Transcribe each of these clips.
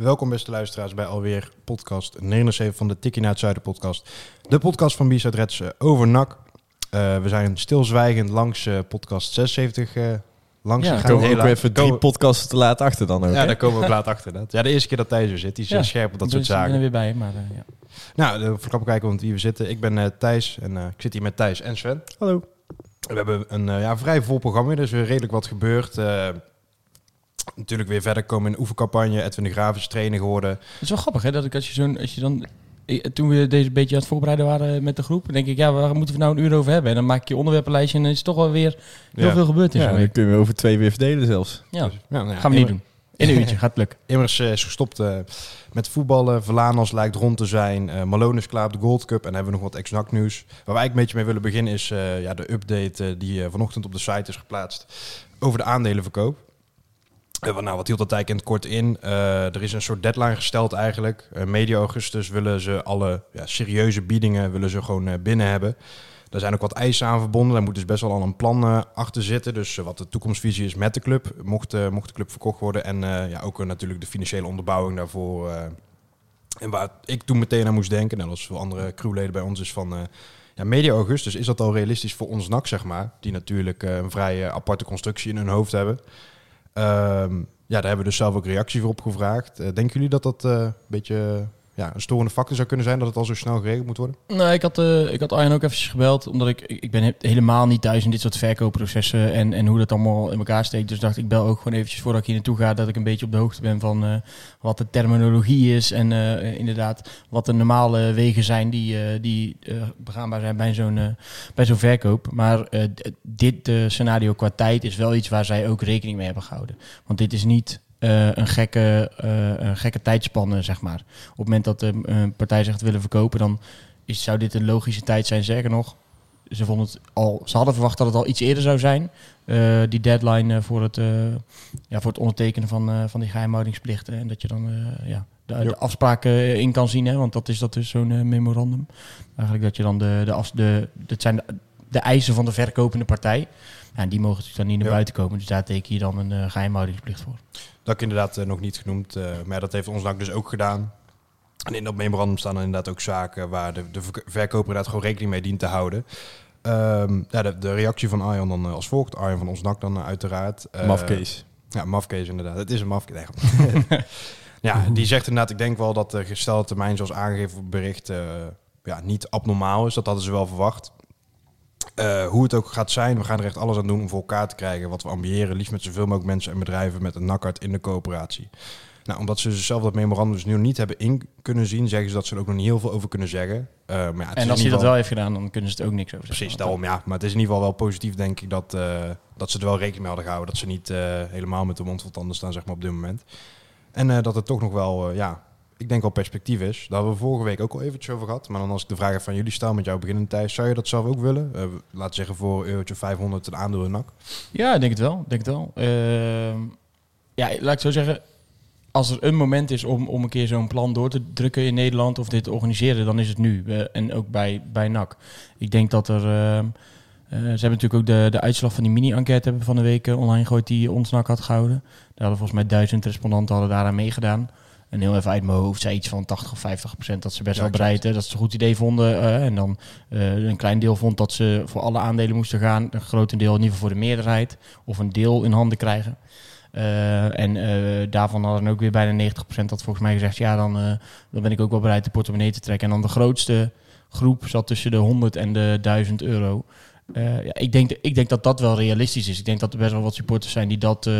Welkom beste luisteraars bij alweer podcast 79 van de Tikkie naar het Zuiden podcast. De podcast van Bizet Reds eh, over NAC. Eh, we zijn stilzwijgend langs eh, podcast 76 eh, langs Ja, gegaan. komen we ook even drie podcasts te laat achter dan ook. Ja, hè? daar komen we ook laat achter. Dat. Ja, de eerste keer dat Thijs er zit, die is eh, scherp op dat soort Dus ik ben er zaken. weer bij, maar eh, ja. Nou, de verklappen kijken want wie we zitten. Ik ben eh, Thijs en eh, ik zit hier met Thijs en Sven. Hallo. We hebben een eh, ja, vrij vol programma, er is redelijk wat gebeurd. Natuurlijk weer verder komen in de oefencampagne. Edwin de Graaf is trainer geworden. Het is wel grappig hè, dat ik als je zo'n, als je dan, eh, toen we deze beetje aan het voorbereiden waren met de groep, denk ik, ja, waar moeten we nou een uur over hebben? En dan maak ik je onderwerpenlijstje en dan is het toch wel weer heel Ja. veel gebeurd in Ja, dan kunnen we over twee weer verdelen zelfs. Ja, Dus, ja, nou ja, gaan we niet doen. In een uurtje, gaat het lukken. Immers eh, is gestopt eh, met voetballen. Verlanas lijkt rond te zijn. Eh Malone is klaar op de Gold Cup. En dan hebben we nog wat ex-NAC nieuws. Waar wij eigenlijk een beetje mee willen beginnen is eh, ja, de update die vanochtend op de site is geplaatst over de aandelenverkoop. Eh, nou, wat hield dat het kort in? Eh, er is een soort deadline gesteld eigenlijk. Eh, medio augustus willen ze alle ja, serieuze biedingen willen ze gewoon binnen hebben. Daar zijn ook wat eisen aan verbonden. Daar moet dus best wel al een plan achter zitten. Dus wat de toekomstvisie is met de club, mocht, mocht de club verkocht worden. En ja, ook natuurlijk de financiële onderbouwing daarvoor. en waar ik toen meteen aan moest denken, net als veel andere crewleden bij ons, is van... ja, medio augustus is dat al realistisch voor ons NAC, zeg maar. Die natuurlijk een vrij aparte constructie in hun hoofd hebben. Ehm, ja, daar hebben we dus zelf ook reactie voor opgevraagd. Eh, denken jullie dat dat eh, een beetje ja, een storende factor zou kunnen zijn? Dat het al zo snel geregeld moet worden? Nou, ik had, eh, ik had Arjen ook eventjes gebeld, omdat ik, ik ben he- helemaal niet thuis in dit soort verkoopprocessen en, en hoe dat allemaal in elkaar steekt. Dus dacht ik, bel ook gewoon eventjes voordat ik hier naartoe ga, dat ik een beetje op de hoogte ben van eh, wat de terminologie is en eh, inderdaad wat de normale wegen zijn die, die begaanbaar zijn bij zo'n bij zo'n verkoop. Maar dit scenario qua tijd is wel iets waar zij ook rekening mee hebben gehouden. Want dit is niet eh, een, gekke, eh, een gekke tijdspanne, zeg maar. Op het moment dat de een partij zegt willen verkopen, dan is, zou dit een logische tijd zijn. Zeker nog, ze, vonden het al, ze hadden verwacht dat het al iets eerder zou zijn. eh, die deadline eh, voor, het, eh, ja, voor het ondertekenen van, eh, van die geheimhoudingsplichten. En dat je dan eh, ja, de, de afspraken eh, in kan zien. Hè, want dat is dat dus zo'n eh, memorandum. Eigenlijk dat je dan de, de, af, de, dat zijn de, de eisen van de verkopende partij. Ja, en die mogen natuurlijk dan niet naar Ja. buiten komen. Dus daar teken je dan een eh, geheimhoudingsplicht voor. Dat ik inderdaad eh, nog niet genoemd. eh, maar ja, dat heeft ons NAC dus ook gedaan. En in dat memorandum staan dan inderdaad ook zaken waar de, de verk- verkoper inderdaad gewoon rekening mee dient te houden. Ehm, ja, de, de reactie van Arjan dan als volgt. Arjan van ons NAC dan uiteraard. Eh, Mafkees. Ja, mafkees inderdaad. Het is een mafkees. Nee, ja, die zegt inderdaad, ik denk wel dat de gestelde termijn zoals aangegeven op het bericht eh, ja, niet abnormaal is. Dat hadden ze wel verwacht. Eh, hoe het ook gaat zijn, we gaan er echt alles aan doen om voor elkaar te krijgen wat we ambiëren. Liefst met zoveel mogelijk mensen en bedrijven met een nakhart in de coöperatie. Nou, omdat ze zelf dat memorandum dus nu niet hebben in kunnen zien, zeggen ze dat ze er ook nog niet heel veel over kunnen zeggen. Eh, maar ja, En als hij ieder dat wel heeft gedaan, dan kunnen ze het ook niks over zeggen. Precies, daarom ja. Maar het is in ieder geval wel positief, denk ik, dat, eh, dat ze er wel rekening mee hadden gehouden. Dat ze niet helemaal met de mond vol tanden staan, zeg maar, op dit moment. En dat het toch nog wel, ja, ik denk wel perspectief is. Daar hebben we vorige week ook al eventjes over gehad. Maar dan als ik de vraag van jullie stel met jou beginnen, Thijs, zou je dat zelf ook willen? Eh, laat zeggen voor eurotje 500 een aandeel NAC. Ja, ik denk het wel. Denk het wel. Ehm, ja, laat ik zo zeggen. Als er een moment is om, om een keer zo'n plan door te drukken in Nederland of dit te organiseren, dan is het nu. Eh, en ook bij, bij NAC. Ik denk dat er. ehm, eh, ze hebben natuurlijk ook de, de uitslag van die mini-enquête hebben van de week online gegooid die ons NAC had gehouden. Daar hadden volgens mij duizend respondenten hadden daaraan meegedaan. En heel even uit mijn hoofd zei iets van 80 of 50 procent dat ze best Ja, wel bereid, eh, dat ze een goed idee vonden. eh, en dan eh, een klein deel vond dat ze voor alle aandelen moesten gaan. Een grotendeel in ieder geval voor de meerderheid. Of een deel in handen krijgen. Eh, en daarvan hadden ook weer bijna 90% dat volgens mij gezegd... ja, dan, dan ben ik ook wel bereid de portemonnee te trekken. En dan de grootste groep zat tussen de 100 en de 1000 euro. Ja, ik, denk, ik denk dat dat wel realistisch is. Ik denk dat er best wel wat supporters zijn die dat,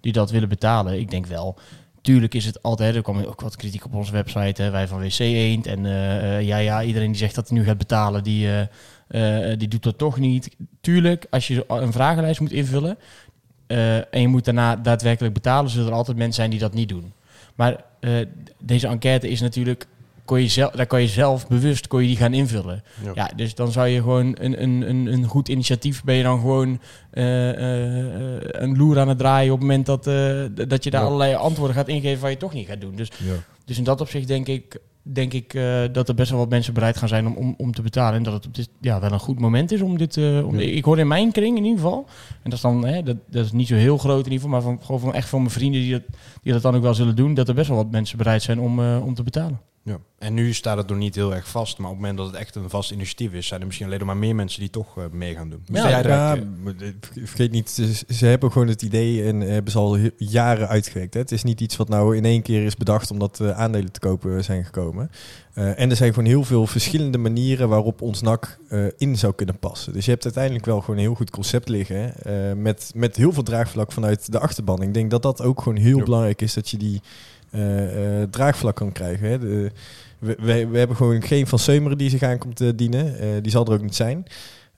die dat willen betalen. Ik denk wel... Tuurlijk is het altijd, er kwam ook wat kritiek op onze website, hè, wij van WC Eend. En eh, eh, ja, ja, iedereen die zegt dat hij nu gaat betalen, die, eh, die doet dat toch niet. Tuurlijk, als je een vragenlijst moet invullen, en je moet daarna daadwerkelijk betalen, zullen er altijd mensen zijn die dat niet doen. Maar deze enquête is natuurlijk, kon je zelf, daar kan je zelf bewust kon je die gaan invullen. Ja. Ja, dus dan zou je gewoon een, een, een, een goed initiatief, ben je dan gewoon eh, eh, een loer aan het draaien op het moment dat, eh, dat je daar Ja. allerlei antwoorden gaat ingeven waar je toch niet gaat doen. Dus Ja. dus in dat opzicht denk ik, denk ik dat er best wel wat mensen bereid gaan zijn om, om, om te betalen. En dat het op dit, ja, wel een goed moment is om dit... om. Ik hoor in mijn kring in ieder geval, en dat is dan hè, dat, dat is niet zo heel groot in ieder geval, maar van, gewoon van echt van mijn vrienden die dat, die dat dan ook wel zullen doen, dat er best wel wat mensen bereid zijn om, om te betalen. Ja. En nu staat het nog niet heel erg vast, maar op het moment dat het echt een vast initiatief is, zijn er misschien alleen nog maar meer mensen die toch eh, mee gaan doen. Ja, eh, vergeet niet, ze, hebben gewoon het idee en hebben ze al jaren uitgewerkt. Hè. Het is niet iets wat nou in één keer is bedacht omdat eh, aandelen te kopen zijn gekomen. En er zijn gewoon heel veel verschillende manieren waarop ons NAC in zou kunnen passen. Dus je hebt uiteindelijk wel gewoon een heel goed concept liggen. met, met heel veel draagvlak vanuit de achterban. Ik denk dat dat ook gewoon heel Ja. belangrijk is dat je die draagvlak kan krijgen. Hè. We, we, hebben gewoon geen Van Seumeren die zich aan komt te dienen. Eh, die zal er ook niet zijn.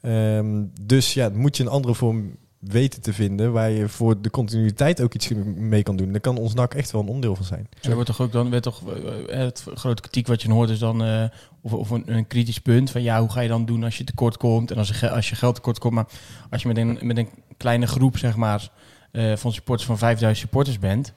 Ehm, dus ja, moet je een andere vorm weten te vinden waar je voor de continuïteit ook iets mee kan doen. Daar kan ons NAC echt wel een onderdeel van zijn. Er wordt toch ook dan, werd toch, eh, het grote kritiek wat je hoort is dan, eh, of, of een, een kritisch punt van ja, hoe ga je dan doen als je tekort komt en als je, als je geld tekort komt. Maar als je met een, met een kleine groep, zeg maar, eh, van supporters van 5000 supporters bent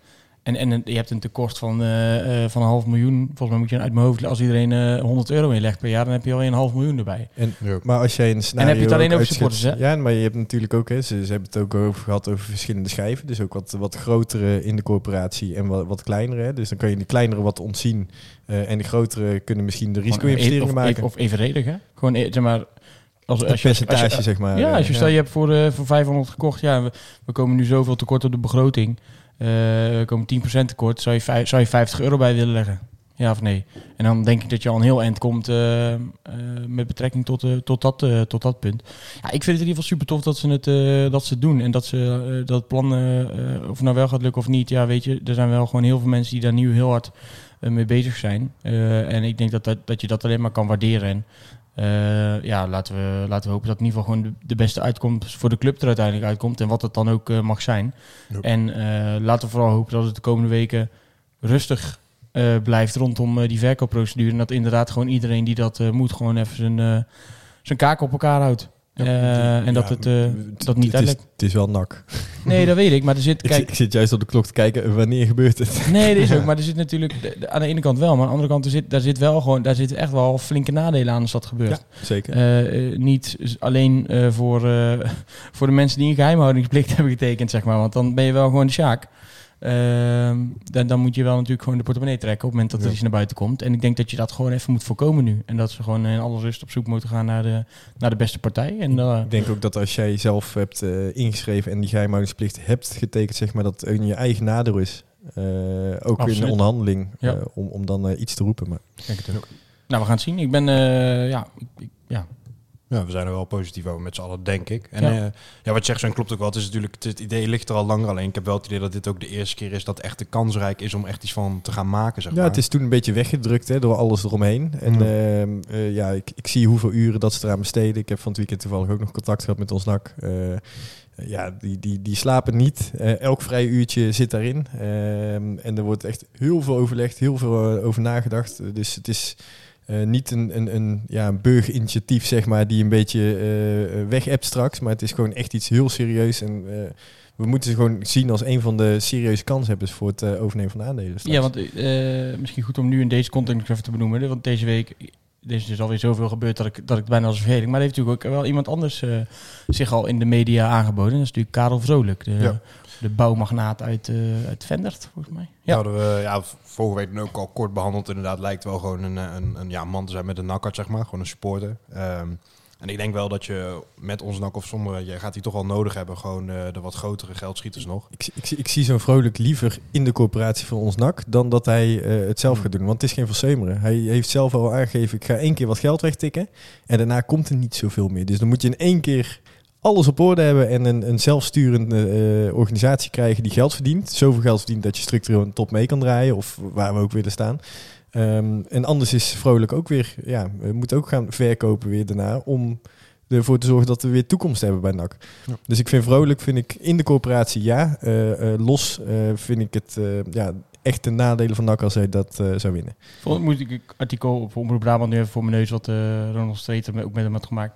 en, en je hebt een tekort van, eh, eh, van een half miljoen, volgens mij moet je uit mijn hoofd, als iedereen eh 100 euro inlegt per jaar, dan heb je alweer een half miljoen erbij. En, Ja. Maar als jij een scenario heb je het alleen over supporters, hè? Ja, maar je hebt natuurlijk ook, hè, ze, ze hebben het ook over gehad over verschillende schijven. Dus ook wat, wat grotere in de corporatie en wat, wat kleinere. Hè. Dus dan kan je de kleinere wat ontzien eh, en de grotere kunnen misschien de risico-investeringen eh, maken. Of, of evenredig, hè? Gewoon, eh, zeg maar, als, Een als je, als je- percentage, zeg maar. Ja, als je stel je hebt voor, eh, voor 500 gekocht, ja, we, we komen nu zoveel tekort op de begroting. We komen 10% tekort, zou je, zou je 50 euro bij willen leggen? Ja of nee? En dan denk ik dat je al een heel eind komt eh, eh, met betrekking tot, eh, tot, dat, tot dat punt. Ja, ik vind het in ieder geval super tof dat ze het, dat ze doen. En dat, ze, dat het plan, of nou wel gaat lukken of niet, ja, weet je, er zijn wel gewoon heel veel mensen die daar nu heel hard mee bezig zijn. En ik denk dat, dat, dat je dat alleen maar kan waarderen. En eh, ja, laten we, laten we hopen dat in ieder geval gewoon de, de beste uitkomst voor de club er uiteindelijk uitkomt. En wat het dan ook eh, mag zijn. En eh, laten we vooral hopen dat het de komende weken rustig blijft rondom die verkoopprocedure. En dat inderdaad gewoon iedereen die dat moet, gewoon even zijn, zijn kaak op elkaar houdt. Eh, en dat Ja, het, eh, het- dat niet het is, uitlekt. het is wel nak. Nee, dat weet ik. Maar er zit, Ik, kijk, zit- ik zit juist op de klok te kijken, wanneer gebeurt het? Nee, dat is ook. Maar er zit natuurlijk aan de ene kant wel, maar aan de andere kant er zit, daar zit wel gewoon, daar zitten echt wel flinke nadelen aan als dat gebeurt. Zeker. Eh, eh, niet alleen eh, voor, eh, voor de mensen die een geheimhoudingsplicht hebben getekend, zeg maar. Want dan ben je wel gewoon de sjaak. Ehm, dan, dan moet je wel natuurlijk gewoon de portemonnee trekken op het moment dat er Ja. iets naar buiten komt. En ik denk dat je dat gewoon even moet voorkomen nu. En dat ze gewoon in alle rust op zoek moeten gaan naar de, naar de beste partij. En eh, Ik denk ook dat als jij zelf hebt eh, ingeschreven en die geheimhoudingsplicht hebt getekend, zeg maar, dat het in je eigen nadeel is. Eh, ook in Absoluut. de onderhandeling, Ja. eh, om, om dan eh, iets te roepen. Maar ik denk het ook. Nou, we gaan het zien. Ik ben, eh, ja, ik, ik- ja, Ja, we zijn er wel positief over met z'n allen, denk ik. En Ja. ja, ja wat je zegt, zo klopt ook wel. Het, is natuurlijk, het, idee ligt er al langer. Alleen ik heb wel het idee dat dit ook de eerste keer is dat echt de kansrijk is om echt iets van te gaan maken. Zeg ja, maar. het is toen een beetje weggedrukt hè, door alles eromheen. En Ja. ehm, eh, ja, ik, ik zie hoeveel uren dat ze eraan besteden. Ik heb van het weekend toevallig ook nog contact gehad met ons NAC. Eh, ja, die, die, die slapen niet. Eh, elk vrij uurtje zit daarin. Ehm, en er wordt echt heel veel overlegd, heel veel eh, over nagedacht. Eh, Dus het is eh, niet een, een, een, ja, een burgerinitiatief, zeg maar, die een beetje eh, eh, weg appt straks. Maar het is gewoon echt iets heel serieus. En we moeten ze gewoon zien als een van de serieuze kanshebbers voor het overnemen van de aandelen. straks. Ja, want misschien goed om nu in deze context even te benoemen. Want deze week er is dus alweer zoveel gebeurd dat ik, dat ik bijna als vergeten. Maar heeft natuurlijk ook wel iemand anders zich al in de media aangeboden. Dat is natuurlijk Karel Vrolijk, de, Ja. De bouwmagnaat uit, eh uit Vendert, volgens mij. Ja. Hadden we ja, vorige week ook al kort behandeld. Inderdaad, lijkt wel gewoon een, eh, een, een ja, man te zijn met een nakkert, zeg maar. Gewoon een supporter. Ehm, en ik denk wel dat je met ons nak of zonder, je gaat die toch wel nodig hebben. Gewoon eh, de wat grotere geldschieters nog. Ik, ik, zie- ik zie zo'n vrolijk liever in de corporatie van ons NAC dan dat hij eh, het zelf Hmm. gaat doen. Want het is geen versemeren. Hij heeft zelf al aangegeven, ik ga één keer wat geld wegtikken. En daarna komt er niet zoveel meer. Dus dan moet je in één keer alles op orde hebben en een, een zelfsturende eh, organisatie krijgen die geld verdient. Zoveel geld verdient dat je structureel een top mee kan draaien of waar we ook willen staan. Ehm, en anders is vrolijk ook weer, ja, we moeten ook gaan verkopen weer daarna om ervoor te zorgen dat we weer toekomst hebben bij NAC. Ja. Dus ik vind vrolijk, vind ik in de corporatie ja. Eh, eh, los vind ik het ja, echt een nadelen van NAC als hij dat zou winnen. Volgens moet ik artikel op Omroep Brabant nu even voor mijn neus, wat eh, Ronald Streeter ook met hem had gemaakt.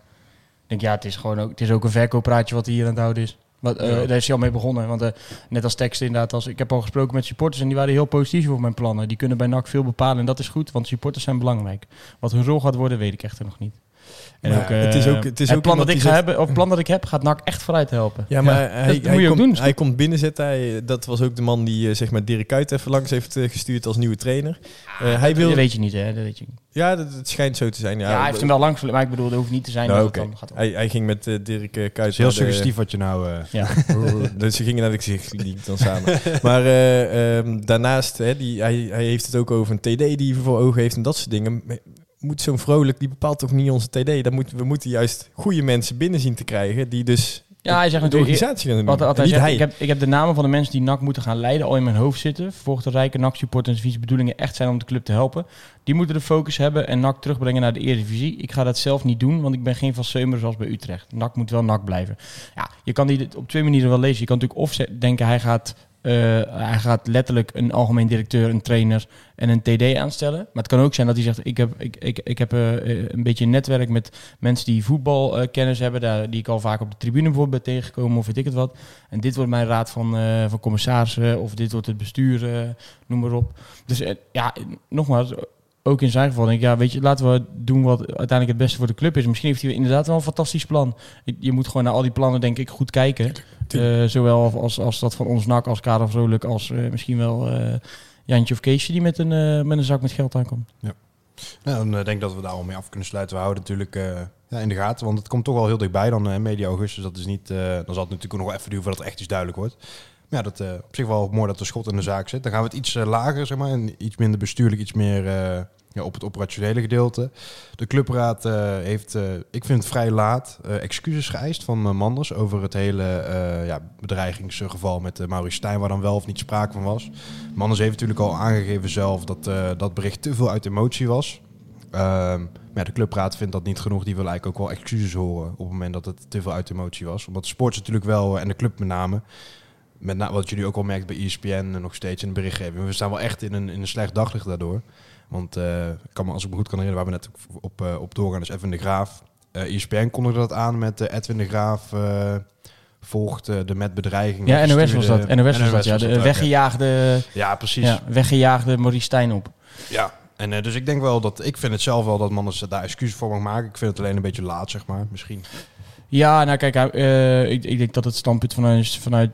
Denk, ja, het is gewoon ook, het is ook een verkooppraatje wat hij hier aan het houden is. Wat, Ja. Daar is hij al mee begonnen. Want eh, net als tekst inderdaad, als, ik heb al gesproken met supporters en die waren heel positief over mijn plannen. Die kunnen bij NAC veel bepalen en dat is goed, want supporters zijn belangrijk. Wat hun rol gaat worden, weet ik echter nog niet. En ook, het is eh, ook- het is ook plan dat ik ga hebben, of plan dat ik heb, gaat NAC echt vooruit helpen. Ja, maar Ja, hij, dat moet hij, je ook komt, doen. hij komt binnenzetten. Hij, dat was ook de man die eh, zeg maar Dirk Kuyt even langs heeft eh, gestuurd als nieuwe trainer. Eh, hij wil, Dat weet je niet, hè? Dat weet je niet. ja, dat, het schijnt zo te zijn. Ja, Ja, hij heeft hem wel langs, maar ik bedoel, dat hoeft niet te zijn Nou, dat oké. het dan gaat. Hij, hij ging met eh, Dirk eh, Kuyt. Heel suggestief wat je nou... eh, Ja. dus ze gingen naar de gezicht dan samen. maar eh, ehm, daarnaast, hè, die, hij, hij heeft het ook over een TD die hij voor ogen heeft en dat soort dingen. Moet zo'n vrolijk, die bepaalt toch niet onze TD? Dan moet, we moeten juist goede mensen binnen zien te krijgen die dus Ja, hij zegt de natuurlijk... organisatie gaan doen. Wat, hij niet zegt, hij. ik, heb, ik heb de namen van de mensen die NAC moeten gaan leiden al in mijn hoofd zitten. Vervolgens de rijke NAC-supporters en bedoelingen echt zijn om de club te helpen. Die moeten de focus hebben en NAC terugbrengen naar de Eredivisie. Ik ga dat zelf niet doen, want ik ben geen van Seumer zoals bij Utrecht. NAC moet wel NAC blijven. Ja, je kan die op twee manieren wel lezen. Je kan natuurlijk of denken hij gaat, eh, hij gaat letterlijk een algemeen directeur, een trainer en een TD aanstellen. Maar het kan ook zijn dat hij zegt, ik heb, ik, ik, ik heb eh, eh, een beetje een netwerk met mensen die voetbalkennis hebben, daar, die ik al vaak op de tribune bijvoorbeeld ben tegengekomen of weet ik het wat. En dit wordt mijn raad van, van commissarissen of dit wordt het bestuur, noem maar op. Dus ja, nogmaals, ook in zijn geval denk ik, ja, weet je, laten we doen wat uiteindelijk het beste voor de club is. Misschien heeft hij inderdaad wel een fantastisch plan. Je- moet gewoon naar al die plannen denk ik goed kijken. Eh, zowel als, als dat van ons NAC, als Karel Vrolijk, als eh, misschien wel eh, Jantje of Keesje die met een, met een zak met geld aankomt. Nou, dan denk ik dat we daar al mee af kunnen sluiten. We houden natuurlijk ja, in de gaten, want het komt toch wel heel dichtbij dan media augustus. Dat is niet, dan zal het natuurlijk nog wel even duren voordat het echt iets duidelijk wordt. Ja, dat uh, op zich wel mooi dat er schot in de zaak zit. Dan gaan we het iets uh, lager, zeg maar, en iets minder bestuurlijk, iets meer uh, ja, op het operationele gedeelte. De clubraad heeft, ik vind het vrij laat, excuses geëist van Manders over het hele ja, bedreigingsgeval met Maurice Stijn, waar dan wel of niet sprake van was. Manders heeft natuurlijk al aangegeven zelf dat dat bericht te veel uit emotie was. Uh, maar de clubraad vindt dat niet genoeg. Die wil eigenlijk ook wel excuses horen op het moment dat het te veel uit emotie was. Omdat de sport natuurlijk wel, en de club met name, met na, wat jullie ook al merkt bij ESPN en nog steeds in de berichtgeving. We staan wel echt in een, in een slecht daglicht daardoor. Want uh, kan me, als ik me goed kan herinneren, waar we net op, op, uh, op doorgaan, is Edwin de Graaf. Uh, ESPN kondigde dat aan met Edwin de Graaf volgt de met bedreiging. Ja, NOS was dat. NOS, was dat, ja. De weggejaagde, ja, precies. Ja, weggejaagde Maurice Stijn op. Ja, en uh, dus ik denk wel dat ik vind het zelf wel dat man daar excuses voor mag maken. Ik vind het alleen een beetje laat, zeg maar, misschien. Ja, nou kijk, uh, ik, ik, denk dat het standpunt vanuit, vanuit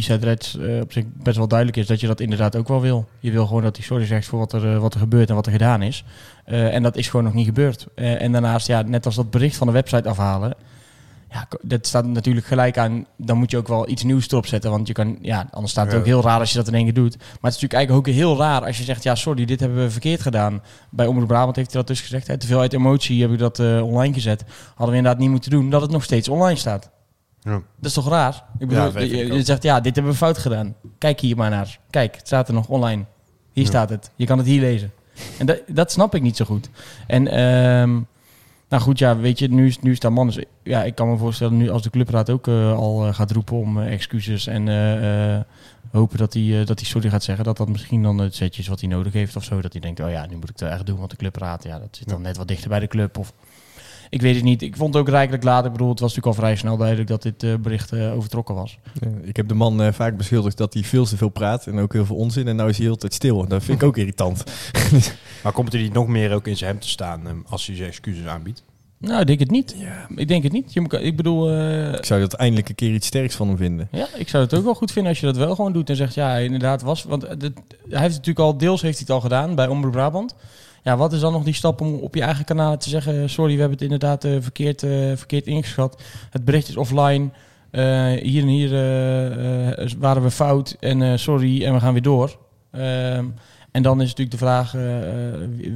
Reds uh, op zich best wel duidelijk is dat je dat inderdaad ook wel wil. Je wil gewoon dat hij sorry zegt voor wat er, uh, wat er gebeurt en wat er gedaan is. Uh, en dat is gewoon nog niet gebeurd. en daarnaast, ja, net als dat bericht van de website afhalen. Ja, dat staat natuurlijk gelijk aan. Dan moet je ook wel iets nieuws erop zetten. Want je kan, ja, anders staat het Ja. ook heel raar als je dat in één keer doet. Maar het is natuurlijk eigenlijk ook heel raar als je zegt: ja, sorry, dit hebben we verkeerd gedaan. Bij Omroep Brabant heeft hij dat dus gezegd. Hè, te veel uit emotie heb ik dat online gezet. Hadden we inderdaad niet moeten doen, dat het nog steeds online staat. Ja. Dat is toch raar? Ik bedoel, Ja, je, zegt: ja, dit hebben we fout gedaan. Kijk hier maar naar. Kijk, het staat er nog online. Hier Ja. staat het. Je kan het hier lezen. En dat, dat snap ik niet zo goed. En. ehm nou goed, ja, weet je, nu is, nu is man. Dus ja, ik kan me voorstellen, nu als de clubraad ook uh, al uh, gaat roepen om uh, excuses en hopen dat hij, dat hij sorry gaat zeggen, dat dat misschien dan het setje is wat hij nodig heeft of zo. Dat hij denkt, oh ja, nu moet ik het echt doen, want de clubraad, ja, dat zit dan net wat dichter bij de club. Of ik weet het niet. Ik vond het ook rijkelijk laat. Ik bedoel, het was natuurlijk al vrij snel duidelijk dat dit bericht overtrokken was. Ja, ik heb de man uh, vaak beschuldigd dat hij veel te veel praat en ook heel veel onzin. En nou is hij heel tijd stil. Dat vind ik ook irritant. Maar komt er niet nog meer ook in zijn hem te staan um, als hij zijn excuses aanbiedt? Nou, ik denk het niet. Ja. Ik denk het niet. Je moet, ik bedoel... Uh, ik zou dat eindelijk een keer iets sterks van hem vinden. Ja, ik zou het ook wel goed vinden als je dat wel gewoon doet en zegt, ja, inderdaad was... Want het, hij heeft natuurlijk al, deels heeft hij het al gedaan bij Omroep Brabant. Ja, wat is dan nog die stap om op je eigen kanaal te zeggen, sorry, we hebben het inderdaad uh, verkeerd, uh, verkeerd ingeschat. Het bericht is offline. Uh, hier en hier waren we fout en sorry en we gaan weer door. Ehm, en dan is natuurlijk de vraag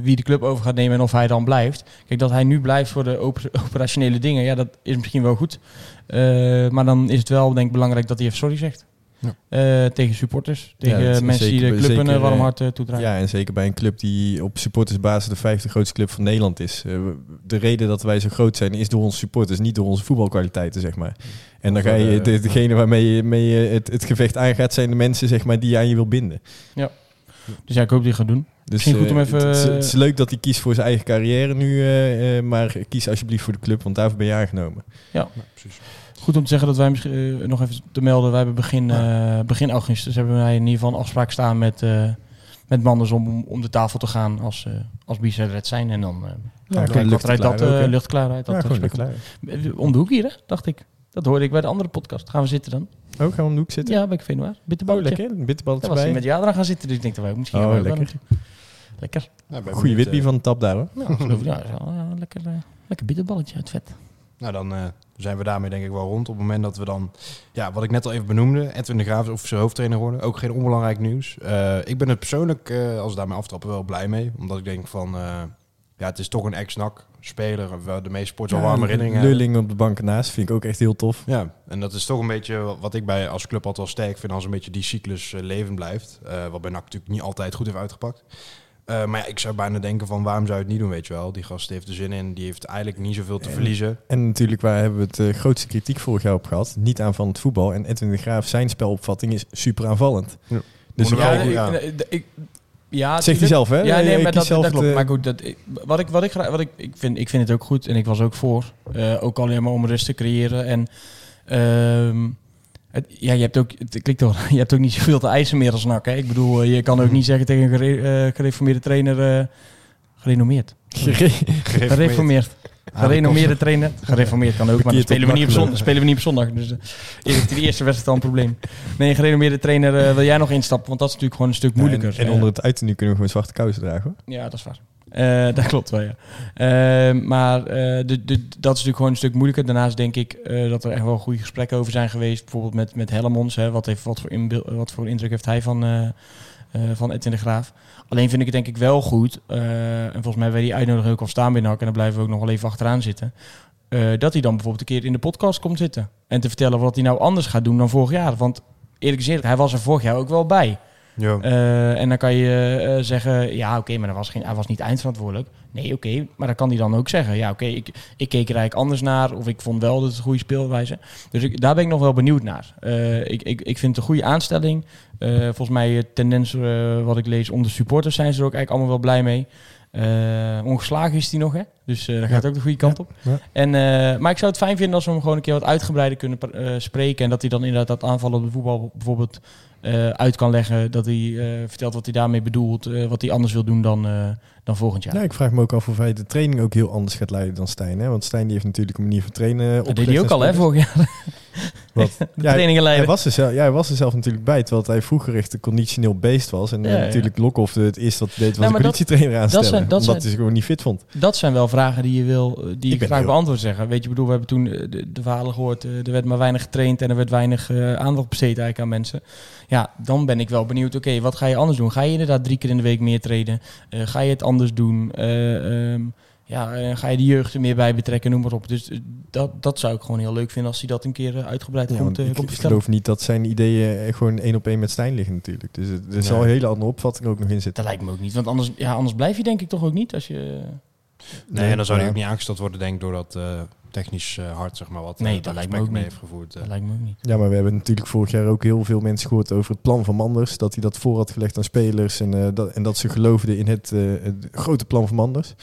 wie de club over gaat nemen en of hij dan blijft. Kijk, dat hij nu blijft voor de oper operationele dingen, ja, dat is misschien wel goed. Maar dan is het wel, denk ik, belangrijk dat hij even sorry zegt. Eh, tegen supporters, tegen mensen die de club een zeker, eh, warm hart eh, toedragen. Ja, en zeker bij een club die op supportersbasis de vijfde grootste club van Nederland is. Eh, de reden dat wij zo groot zijn is door onze supporters, niet door onze voetbalkwaliteiten, zeg maar. En dan ga je, de, degene waarmee je, mee het, het gevecht aangaat, zijn de mensen zeg maar, die je aan je wil binden. Dus ja, ik hoop die gaat doen. Dus, Misschien goed om eh, even- Het, is- het is leuk dat hij kiest voor zijn eigen carrière nu, eh, eh, maar kies alsjeblieft voor de club, want daarvoor ben je aangenomen. precies. Goed om te zeggen dat wij misschien nog even te melden. Wij hebben begin, eh, begin augustus hebben wij in ieder geval een afspraak staan met, eh met Manders om, om de tafel te gaan als, eh als zijn. En dan eh Ja, dat luchtklaar ook, eh, hè? luchtklaar uit. Dat Ja. Om de hoek hier, hè, dacht ik. Dat hoorde ik bij de andere podcast. Gaan we zitten dan? Oh, gaan we om de hoek zitten? Ja, bij Venoir. Oh, Bitterballetje. lekker. Een bitterballetje Ja, was met jou eraan gaan zitten, dus ik denk dat wij ook misschien Oh, gaan we ook lekker. wel naartoe. Lekker. Ja, ben Goeie witbie eh, van de tap daar hoor. Ja, geloof ik. Ja, wel, ja, lekker, eh, lekker bitterballetje uit vet. Nou, dan eh, zijn we daarmee denk ik wel rond. Op het moment dat we dan, ja, wat ik net al even benoemde, Edwin de Graaf is officieel hoofdtrainer geworden. Ook geen onbelangrijk nieuws. Eh, ik ben er persoonlijk, eh, als we daarmee aftrappen, wel blij mee. Omdat ik denk van, eh, ja, het is toch een ex-NAC speler. waar de meeste sports al warme herinneringen. Lulling op de bank ernaast vind ik ook echt heel tof. Ja, en dat is toch een beetje wat ik bij als club altijd wel sterk vind, als een beetje die cyclus eh, levend blijft. Eh, wat bij NAC natuurlijk niet altijd goed heeft uitgepakt. Eh, maar ja, ik zou bijna denken van waarom zou je het niet doen, weet je wel. Die gast heeft er zin in, die heeft eigenlijk niet zoveel te En- verliezen. En natuurlijk, waar hebben we het grootste kritiek vorig jaar op gehad? Niet aan van het voetbal. En Edwin de Graaf, zijn spelopvatting is super aanvallend. Ja. Dus Ja, wel- ik, ja. ik, ik- ja, zegt hij zelf, hè? Ja, nee, maar dat, dat klopt. eh, Maar goed, dat, wat ik, wat ik, wat ik, ik, vind, ik vind het ook goed en ik was ook voor. eh, ook alleen maar om rust te creëren. En ehm, het, ja, je hebt ook, het klinkt wel, je hebt ook niet zoveel te eisen meer als NAC. Hè? Ik bedoel, eh, je kan ook niet zeggen tegen een gere- gereformeerde trainer, eh, gerenommeerd, gereformeerd. Gerenommeerde trainer. Gereformeerd kan ook, maar dan spelen we, niet op zondag, spelen we niet op zondag. Dus uh, eerst de eerste wedstrijd al een probleem. Nee, een gerenommeerde trainer eh, wil jij nog instappen, want dat is natuurlijk gewoon een stuk moeilijker. En, en Eh, onder het uiten nu kunnen we gewoon zwarte kousen dragen, hoor. ja, dat is waar. Eh, dat klopt wel, ja. Eh, maar eh, de, de, dat is natuurlijk gewoon een stuk moeilijker. Daarnaast denk ik eh, dat er echt wel goede gesprekken over zijn geweest. Bijvoorbeeld met, met Hellemons. Hè, wat, heeft, wat, voor wat voor indruk heeft hij van, eh eh, van Edwin de Graaf? Alleen vind ik het denk ik wel goed. eh, en volgens mij hebben wij die uitnodiging ook al staan binnen NAC, En dan blijven we ook nog wel even achteraan zitten. eh, dat hij dan bijvoorbeeld een keer in de podcast komt zitten. En te vertellen wat hij nou anders gaat doen dan vorig jaar. Want eerlijk gezegd, hij was er vorig jaar ook wel bij. Ja. Eh, en dan kan je eh, zeggen, ja oké, maar dat was geen, hij was niet eindverantwoordelijk. Nee, oké, maar dan kan hij dan ook zeggen, ja oké, ik, ik keek er eigenlijk anders naar. Of ik vond wel dat het een goede speelwijze. Dus ik, daar ben ik nog wel benieuwd naar. Eh, ik, ik, ik vind het een goede aanstelling. Volgens mij, tendens wat ik lees, onder supporters zijn ze er ook eigenlijk allemaal wel blij mee. Eh, ongeslagen is hij nog, hè? Dus eh daar gaat ook de goede kant op. Ja. En, maar ik zou het fijn vinden als we hem gewoon een keer wat uitgebreider kunnen spreken. En dat hij dan inderdaad dat aanvallen op de voetbal bijvoorbeeld uit kan leggen. Dat hij eh, vertelt wat hij daarmee bedoelt. eh, wat hij anders wil doen dan, eh, dan volgend jaar. Ja, ik vraag me ook af of hij de training ook heel anders gaat leiden dan Stijn. Hè? Want Stijn die heeft natuurlijk een manier van trainen dat deed hij ook al, hè, vorig jaar. Wat? De Ja, trainingen Hij leiden. was, er zelf, ja, hij was er zelf natuurlijk bij, terwijl hij vroeger echt een conditioneel beest was. En eh, Ja, ja. natuurlijk Lokhoff het wat hij deed was Nou, een dat- conditietrainer aanstellen. zijn- dat omdat zijn- hij zich gewoon niet fit vond. Dat zijn wel vragen die je wil, eh, die Ik graag heel- beantwoord zeggen. Weet je, bedoel, we hebben toen eh, de, de verhalen gehoord. eh, er werd maar weinig getraind en er werd weinig eh, aandacht besteed eigenlijk aan mensen. Ja, dan ben ik wel benieuwd. Oké, wat ga je anders doen? Ga je inderdaad drie keer in de week meer trainen? Eh, ga je het anders doen? Eh, ehm, ja, eh, ga je de jeugd er meer bij betrekken? Noem maar op. Dus eh, dat, dat zou ik gewoon heel leuk vinden als hij dat een keer uitgebreid Ja, komt, ik, komt ik vertellen. geloof niet dat zijn ideeën gewoon één op één met Stijn liggen natuurlijk. Dus er- zal een hele andere opvatting ook nog in zitten. Dat lijkt me ook niet. Want anders, ja, anders blijf je denk ik toch ook niet als je... Nee, en dan zou hij Ja. ook niet aangesteld worden, denk ik, door dat eh, technisch eh, hard, zeg maar, wat Nee, eh, dat lijkt me ook mee niet. heeft gevoerd. eh. Dat lijkt me ook niet. Ja, maar we hebben natuurlijk vorig jaar ook heel veel mensen gehoord over het plan van Manders. Dat hij dat voor had gelegd aan spelers en, eh, dat, en dat ze geloofden in het, eh, het grote plan van Manders.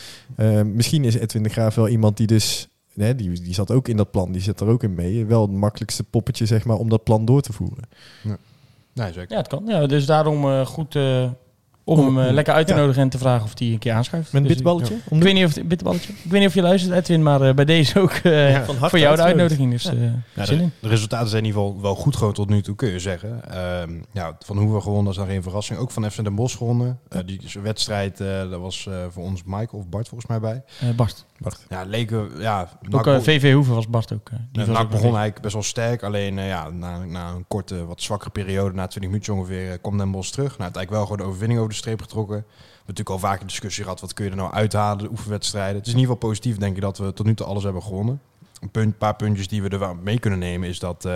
Misschien is Edwin de Graaf wel iemand die dus, hè, die, die zat ook in dat plan, die zit er ook in mee. Wel het makkelijkste poppetje zeg maar om dat plan door te voeren. Nee, zeker. Ja, het kan. Ja, dus daarom eh, goed eh, om Om- hem eh, lekker uit te ja. nodigen en te vragen of hij een keer aanschuift. Met een Dus bitballetje? Ik, ik weet niet of het bitterballetje. Ik weet niet of je luistert, Edwin, maar eh, bij deze ook eh, Ja, van harte voor jou de uitnodiging. Dus eh Ja, zin de, in. de resultaten zijn in ieder geval wel goed gewoon tot nu toe, kun je zeggen. Ehm, ja, van Hoeven gewonnen, dat is nog geen verrassing. Ook van FC Den Bosch gewonnen. Eh, die wedstrijd, eh dat was eh, voor ons Mike of Bart volgens mij bij. Eh, Bart. Ja, leken, ja... Ook NAC eh, VV Hoeven was Bart ook. eh, die was ook begon eigenlijk best wel sterk. Alleen eh, ja, na, na een korte, wat zwakkere periode, na 20 minuten ongeveer, kwam Den Bosch terug. Nou, het eigenlijk wel gewoon de overwinning over de streep getrokken. We hebben natuurlijk al vaak een discussie gehad, wat kun je er nou uithalen, de oefenwedstrijden. Het is in ieder geval positief, denk ik, dat we tot nu toe alles hebben gewonnen. Een punt, paar puntjes die we er wel mee kunnen nemen, is dat...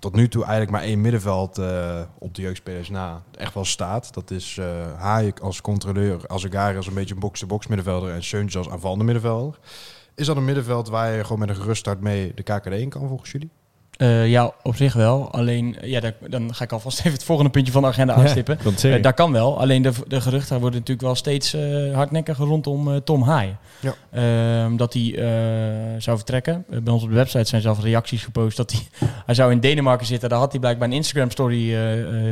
tot nu toe eigenlijk maar één middenveld eh, op de jeugdspelers na echt wel staat. Dat is uh, Hayek als controleur, Azegari als een beetje een box-to-box middenvelder en Seuntjes als aanvallende middenvelder. Is dat een middenveld waar je gewoon met een gerust start mee de KKD in kan volgens jullie? Uh, ja, op zich wel. Alleen, ja, daar, dan ga ik alvast even het volgende puntje van de agenda aanstippen. Ja, uh, dat kan wel. Alleen de, de geruchten worden natuurlijk wel steeds uh, hardnekkiger rondom Tom Haaien. Ja. Ehm, dat hij zou vertrekken. bij ons op de website zijn zelf reacties gepost dat hij... hij zou in Denemarken zitten. Daar had hij blijkbaar een Instagram story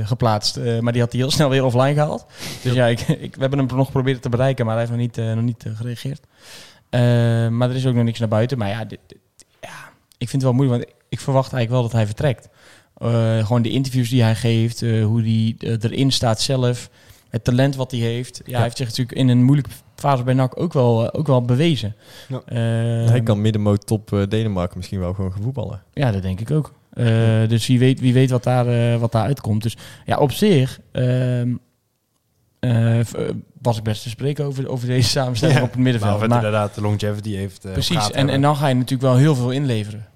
geplaatst. maar die had hij heel snel weer offline gehaald. Dus ja, ik, ik, we hebben hem nog geprobeerd te bereiken. Maar hij heeft nog niet, nog niet gereageerd. Ehm, maar er is ook nog niks naar buiten. Maar ja, dit, dit, ja ik vind het wel moeilijk. Want ik verwacht eigenlijk wel dat hij vertrekt. Uh, gewoon de interviews die hij geeft, uh, hoe hij uh, erin staat zelf, het talent wat hij heeft. Ja, ja, Hij heeft zich natuurlijk in een moeilijke fase bij NAC ook wel, ook wel bewezen. Ja. hij kan middenmoot top Denemarken misschien wel gewoon gaan voetballen. Ja, dat denk ik ook. dus wie weet, wie weet wat, daar, wat daar uitkomt. Dus ja, op zich ehm, was ik best te spreken over, over deze samenstelling ja. op het middenveld. Maar, maar inderdaad de longevity heeft. precies, en, en dan ga je natuurlijk wel heel veel inleveren.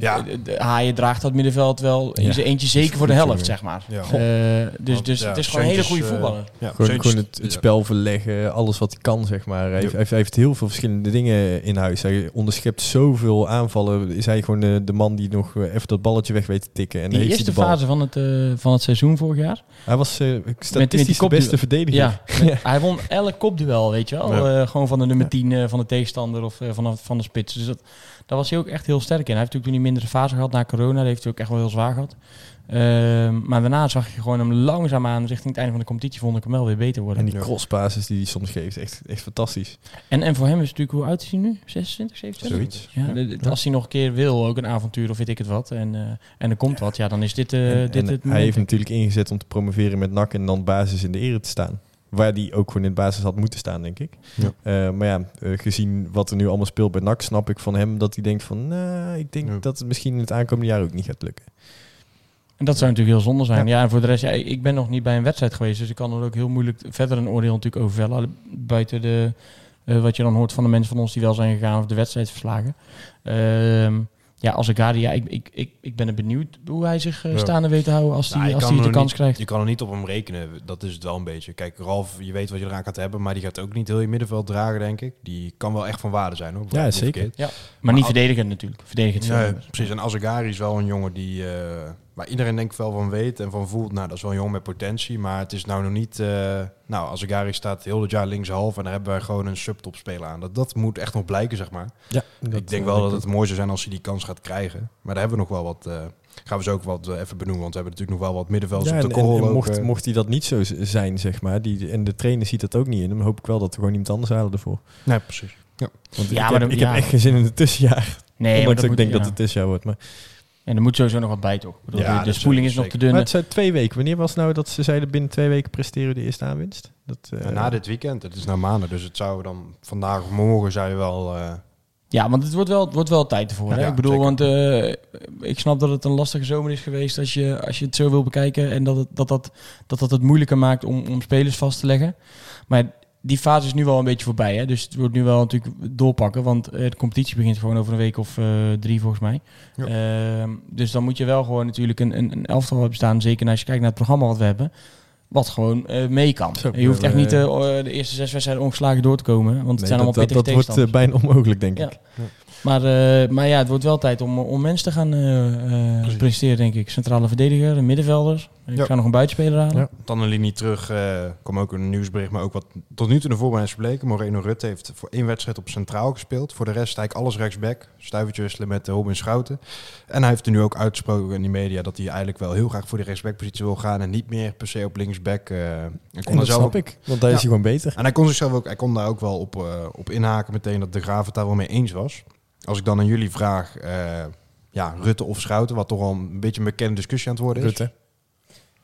Ja. Haaien draagt dat middenveld wel in ja. zijn eentje zeker voor de helft, zeg maar. Ja. Uh, dus dus ja, het is gewoon een hele goede voetballer. Uh, gewoon, gewoon het, het, spel verleggen, alles wat hij kan, zeg maar. Hij, heeft, hij heeft heel veel verschillende dingen in huis. Hij onderschept zoveel aanvallen. Is hij gewoon de, de man die nog even dat balletje weg weet te tikken. En die heeft eerste de fase van het, uh, van het seizoen vorig jaar. Hij was uh, statistisch de beste verdediger. Ja, met, hij won elk kopduel, weet je wel. gewoon van de nummer 10 van de tegenstander of van, van de spits. Dus dat daar was hij ook echt heel sterk in. Hij heeft natuurlijk toen die mindere fase gehad na corona. Dat heeft hij ook echt wel heel zwaar gehad. Uh, maar daarna zag je gewoon hem langzaamaan richting het einde van de competitie vond ik hem wel weer beter worden. En die crosspasses die hij soms geeft, echt, echt fantastisch. En, en voor hem is het natuurlijk, hoe oud is hij nu? 26, 27? Zoiets. Ja, de, de, als hij nog een keer wil, ook een avontuur of weet ik het wat, en, uh, en er komt wat, ja, dan is dit, uh, en, dit en het Hij heeft natuurlijk ingezet om te promoveren met NAC en dan basis in de ere te staan. Waar die ook gewoon in de basis had moeten staan, denk ik. Ja. Uh, maar ja, uh, gezien wat er nu allemaal speelt bij NAC, snap ik van hem dat hij denkt van... Nou, ik denk ja. dat het misschien in het aankomende jaar ook niet gaat lukken. En dat zou natuurlijk heel zonde zijn. Ja, ja en voor de rest, ja, ik ben nog niet bij een wedstrijd geweest, dus ik kan er ook heel moeilijk verder een oordeel natuurlijk over vellen. Buiten de, uh, wat je dan hoort van de mensen van ons die wel zijn gegaan of de wedstrijd verslagen. Ehm, ja, als ik ja, ik, ik, ik, ik ben er benieuwd hoe hij zich uh, staande weet te houden als hij nou, de kans niet, krijgt. Je kan er niet op hem rekenen, dat is het wel een beetje. Kijk, Ralf, je weet wat je eraan gaat hebben, maar die gaat ook niet heel je middenveld dragen, denk ik. Die kan wel echt van waarde zijn, hoor. Ja, zeker. Ja. Maar, niet verdedigend natuurlijk. Verdedigend ja, precies. En Azagari is wel een jongen die... Uh, waar iedereen denk ik wel van weet en van voelt, nou, dat is wel een jongen met potentie, maar het is nou nog niet... Uh, nou, Azagari staat heel het jaar linkshalf en daar hebben wij gewoon een subtop speler aan. Dat, dat moet echt nog blijken, zeg maar. Ja, ik denk wel dat het mooi zou zijn als hij die kans gaat krijgen. Maar daar hebben we nog wel wat... Uh, gaan we ze ook wat uh, even benoemen, want we hebben natuurlijk nog wel wat middenvelders ja, op de korrel. En, en mocht, mocht hij dat niet zo zijn, zeg maar, die, en de trainer ziet dat ook niet in, dan hoop ik wel dat er gewoon iemand anders halen ervoor. Nee, precies. Ja, want ja, ik, maar heb, dan, ik ja. heb echt geen zin in het tussenjaar. Nee, Ondanks maar ik denk dat het tussenjaar wordt, maar... En er moet sowieso nog wat bij, toch? Bedoel, ja, de, spoeling is nog te dun. Maar het zijn twee weken. Wanneer was nou dat ze zeiden binnen twee weken presteren de eerste aanwinst? Dat, uh, ja, na dit weekend. Het is nou maanden, dus het zou dan vandaag of morgen zou je wel... Uh, ja, want het wordt wel, het wordt wel tijd ervoor. Hè? Ja, ik bedoel, zeker. want uh, ik snap dat het een lastige zomer is geweest als je, als je het zo wil bekijken. En dat het, dat, dat, dat, dat het moeilijker maakt om, om spelers vast te leggen. Maar die fase is nu wel een beetje voorbij. Hè? Dus het wordt nu wel natuurlijk doorpakken. Want uh, de competitie begint gewoon over een week of uh, drie volgens mij. Ja. Uh, dus dan moet je wel gewoon natuurlijk een, een, een elftal hebben staan. Zeker als je kijkt naar het programma wat we hebben. Wat gewoon uh, mee kan. Zo, je hoeft echt niet de eerste zes wedstrijden ongeslagen door te komen. Want het nee, zijn allemaal dat, pittige dat, dat wordt bijna onmogelijk, denk ja. ik. Ja. Maar, maar ja, het wordt wel tijd om, om mensen te gaan presteren, denk ik. Centrale verdediger, middenvelders. Ik ja. ga nog een buitenspeler halen. Ja. Dan een linie terug. Uh, kwam ook een nieuwsbericht, maar ook wat tot nu toe de voorbereiding is gebleken. Moreno Rutte heeft voor één wedstrijd op centraal gespeeld. Voor de rest eigenlijk alles rechtsback. Stuivertje wisselen met Robin Schouten. En hij heeft er nu ook uitgesproken in die media dat hij eigenlijk wel heel graag voor die rechtsbackpositie wil gaan. En niet meer per se op linksback. Uh, en kon dat zelf snap ook, ik, want daar ja. is hij gewoon beter. En hij kon zichzelf ook, hij kon daar ook wel op, uh, op inhaken meteen dat de Graaf het daar wel mee eens was. Als ik dan aan jullie vraag, uh, ja, Rutte of Schouten, wat toch al een beetje een bekende discussie aan het worden is. Rutte.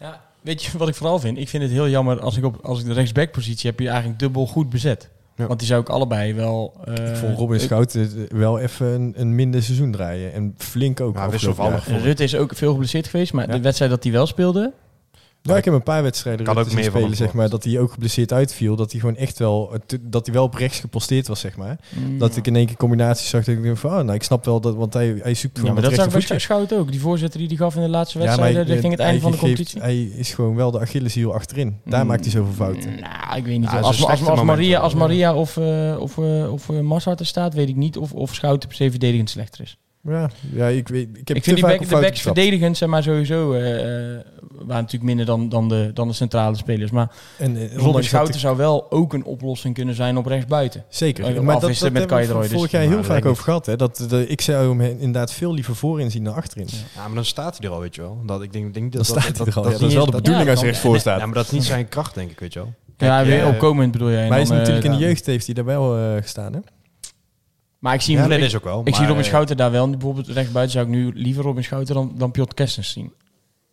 Ja, weet je wat ik vooral vind? Ik vind het heel jammer als ik op als ik de rechtsbackpositie heb, je eigenlijk dubbel goed bezet. Ja. Want die zou ik allebei wel. Uh, ik vond Robin Schouten wel even een, een, minder seizoen draaien. En flink ook. Wisselvallig. Ja. Rutte is ook veel geblesseerd geweest, maar ja. de wedstrijd dat hij wel speelde. Ja, ik heb een paar wedstrijden Kan ook meer spelen, zeg maar. Dat hij ook geblesseerd uitviel. Dat hij gewoon echt wel... Dat hij wel op rechts geposteerd was, zeg maar. Dat ik in één keer combinaties zag. Dat ik dacht van, oh, nou, ik snap wel dat... Want hij, hij zoekt Ja, gewoon maar het dat zag bij. Schout ook. Die voorzitter die die gaf in de laatste Ja, maar wedstrijd, hij- richting het einde hij van de geeft- competitie. Hij is gewoon wel de Achilleshiel achterin. Daar Mm. maakt hij zoveel fouten. Nou, ik weet niet. Ja, als, Maria, als ja. Maria of, eh of, eh of Mazart er staat, weet ik niet of, of Schouten per se verdedigend slechter is. Ja, ja ik, weet, ik heb ik vind die back, de backs verdedigend zijn maar sowieso eh, eh, waren natuurlijk minder dan, dan, de, dan de centrale spelers. Maar En, Robin ondanks Schouten dat zou wel ook een oplossing kunnen zijn op rechtsbuiten. Zeker. Eh, maar dat, dat afwisselen met hebben we vorig jaar Maar heel dat vaak over gehad. Hè? Dat, de, ik zou hem inderdaad veel liever voorin zien dan achterin. Ja, maar dan staat hij er al, weet je wel. Dat, ik denk, denk Dan dat, staat hij dat, er al. dat, Ja, dat dat is wel de dat- bedoeling ja, als hij dan- rechtsvoor staat. Ja, maar dat is niet zijn kracht, denk ik, weet je wel. ja, weer opkomend bedoel jij. Maar hij is natuurlijk in de jeugd heeft hij daar wel eh, gestaan. Hè? Maar ik zie, Ja, hem, nee, ik, dat is ook wel. ik zie Robin Schouten daar wel. Bijvoorbeeld rechtsbuiten zou ik nu liever Robin Schouten dan, dan Piotr Kestens zien.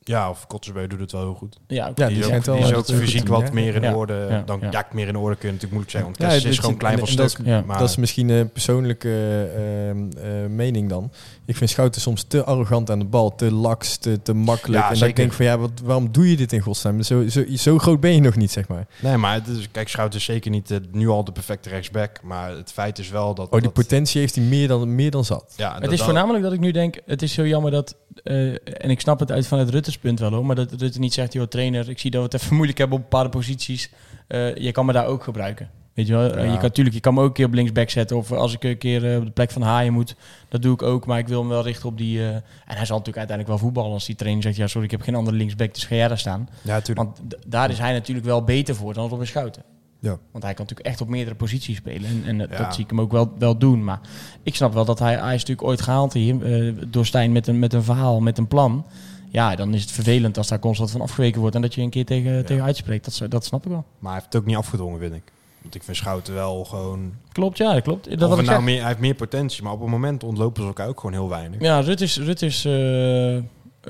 Ja, of Kotzersbeu doet het wel heel goed. Ja, Ja, die, die is schijnt ook, wel die is ook fysiek wat meer in Ja, orde. ja, dan, ja. meer in orde kun je natuurlijk moeilijk zeggen. Want Ja, dit- is gewoon klein van dat stuk. Ja. maar, Dat is misschien een persoonlijke eh, ehm, eh, mening dan. Ik vind Schouten soms te arrogant aan de bal, te laks, te, te makkelijk. Ja, en dat ik zeker. denk van ja, wat, waarom doe je dit in godsnaam? Zo, zo, zo groot ben je nog niet, zeg maar. nee, maar het is, kijk, Schout is zeker niet eh, nu al de perfecte rechtsback. Maar het feit is wel dat... Oh, die dat, potentie heeft hij meer dan, meer dan zat. ja, Het dat- is dat- voornamelijk dat ik nu denk, het is zo jammer dat, eh, en ik snap het uit vanuit Rutte's punt wel hoor, maar dat Rutte niet zegt, joh trainer, ik zie dat we het even moeilijk hebben op bepaalde posities, Eh, je kan me daar ook gebruiken. Weet je wel, Eh, Ja. je kan natuurlijk, je kan me ook een keer op linksback zetten of als ik een keer op de plek van Haaien moet, dat doe ik ook, maar ik wil hem wel richten op die, en hij zal natuurlijk uiteindelijk wel voetballen als die trainer zegt, ja sorry, ik heb geen andere linksback, dus ga jij daar staan. Ja, natuurlijk. Want daar is hij natuurlijk wel beter voor dan Robin Schouten. Ja. Want hij kan natuurlijk echt op meerdere posities spelen. En, en Ja. dat zie ik hem ook wel, wel doen. Maar ik snap wel dat hij, hij is natuurlijk ooit gehaald hier eh, door Stijn met een, met een verhaal, met een plan. Ja, dan is het vervelend als daar constant van afgeweken wordt en dat je een keer tegen, tegen uitspreekt. Dat, dat snap ik wel. Maar hij heeft het ook niet afgedwongen, vind ik. Want ik vind Schouten wel gewoon... Klopt, ja, dat klopt. Dat of nou meer, hij heeft meer potentie, maar op het moment ontlopen ze elkaar ook gewoon heel weinig. Ja, Rut is, Rut is, eh,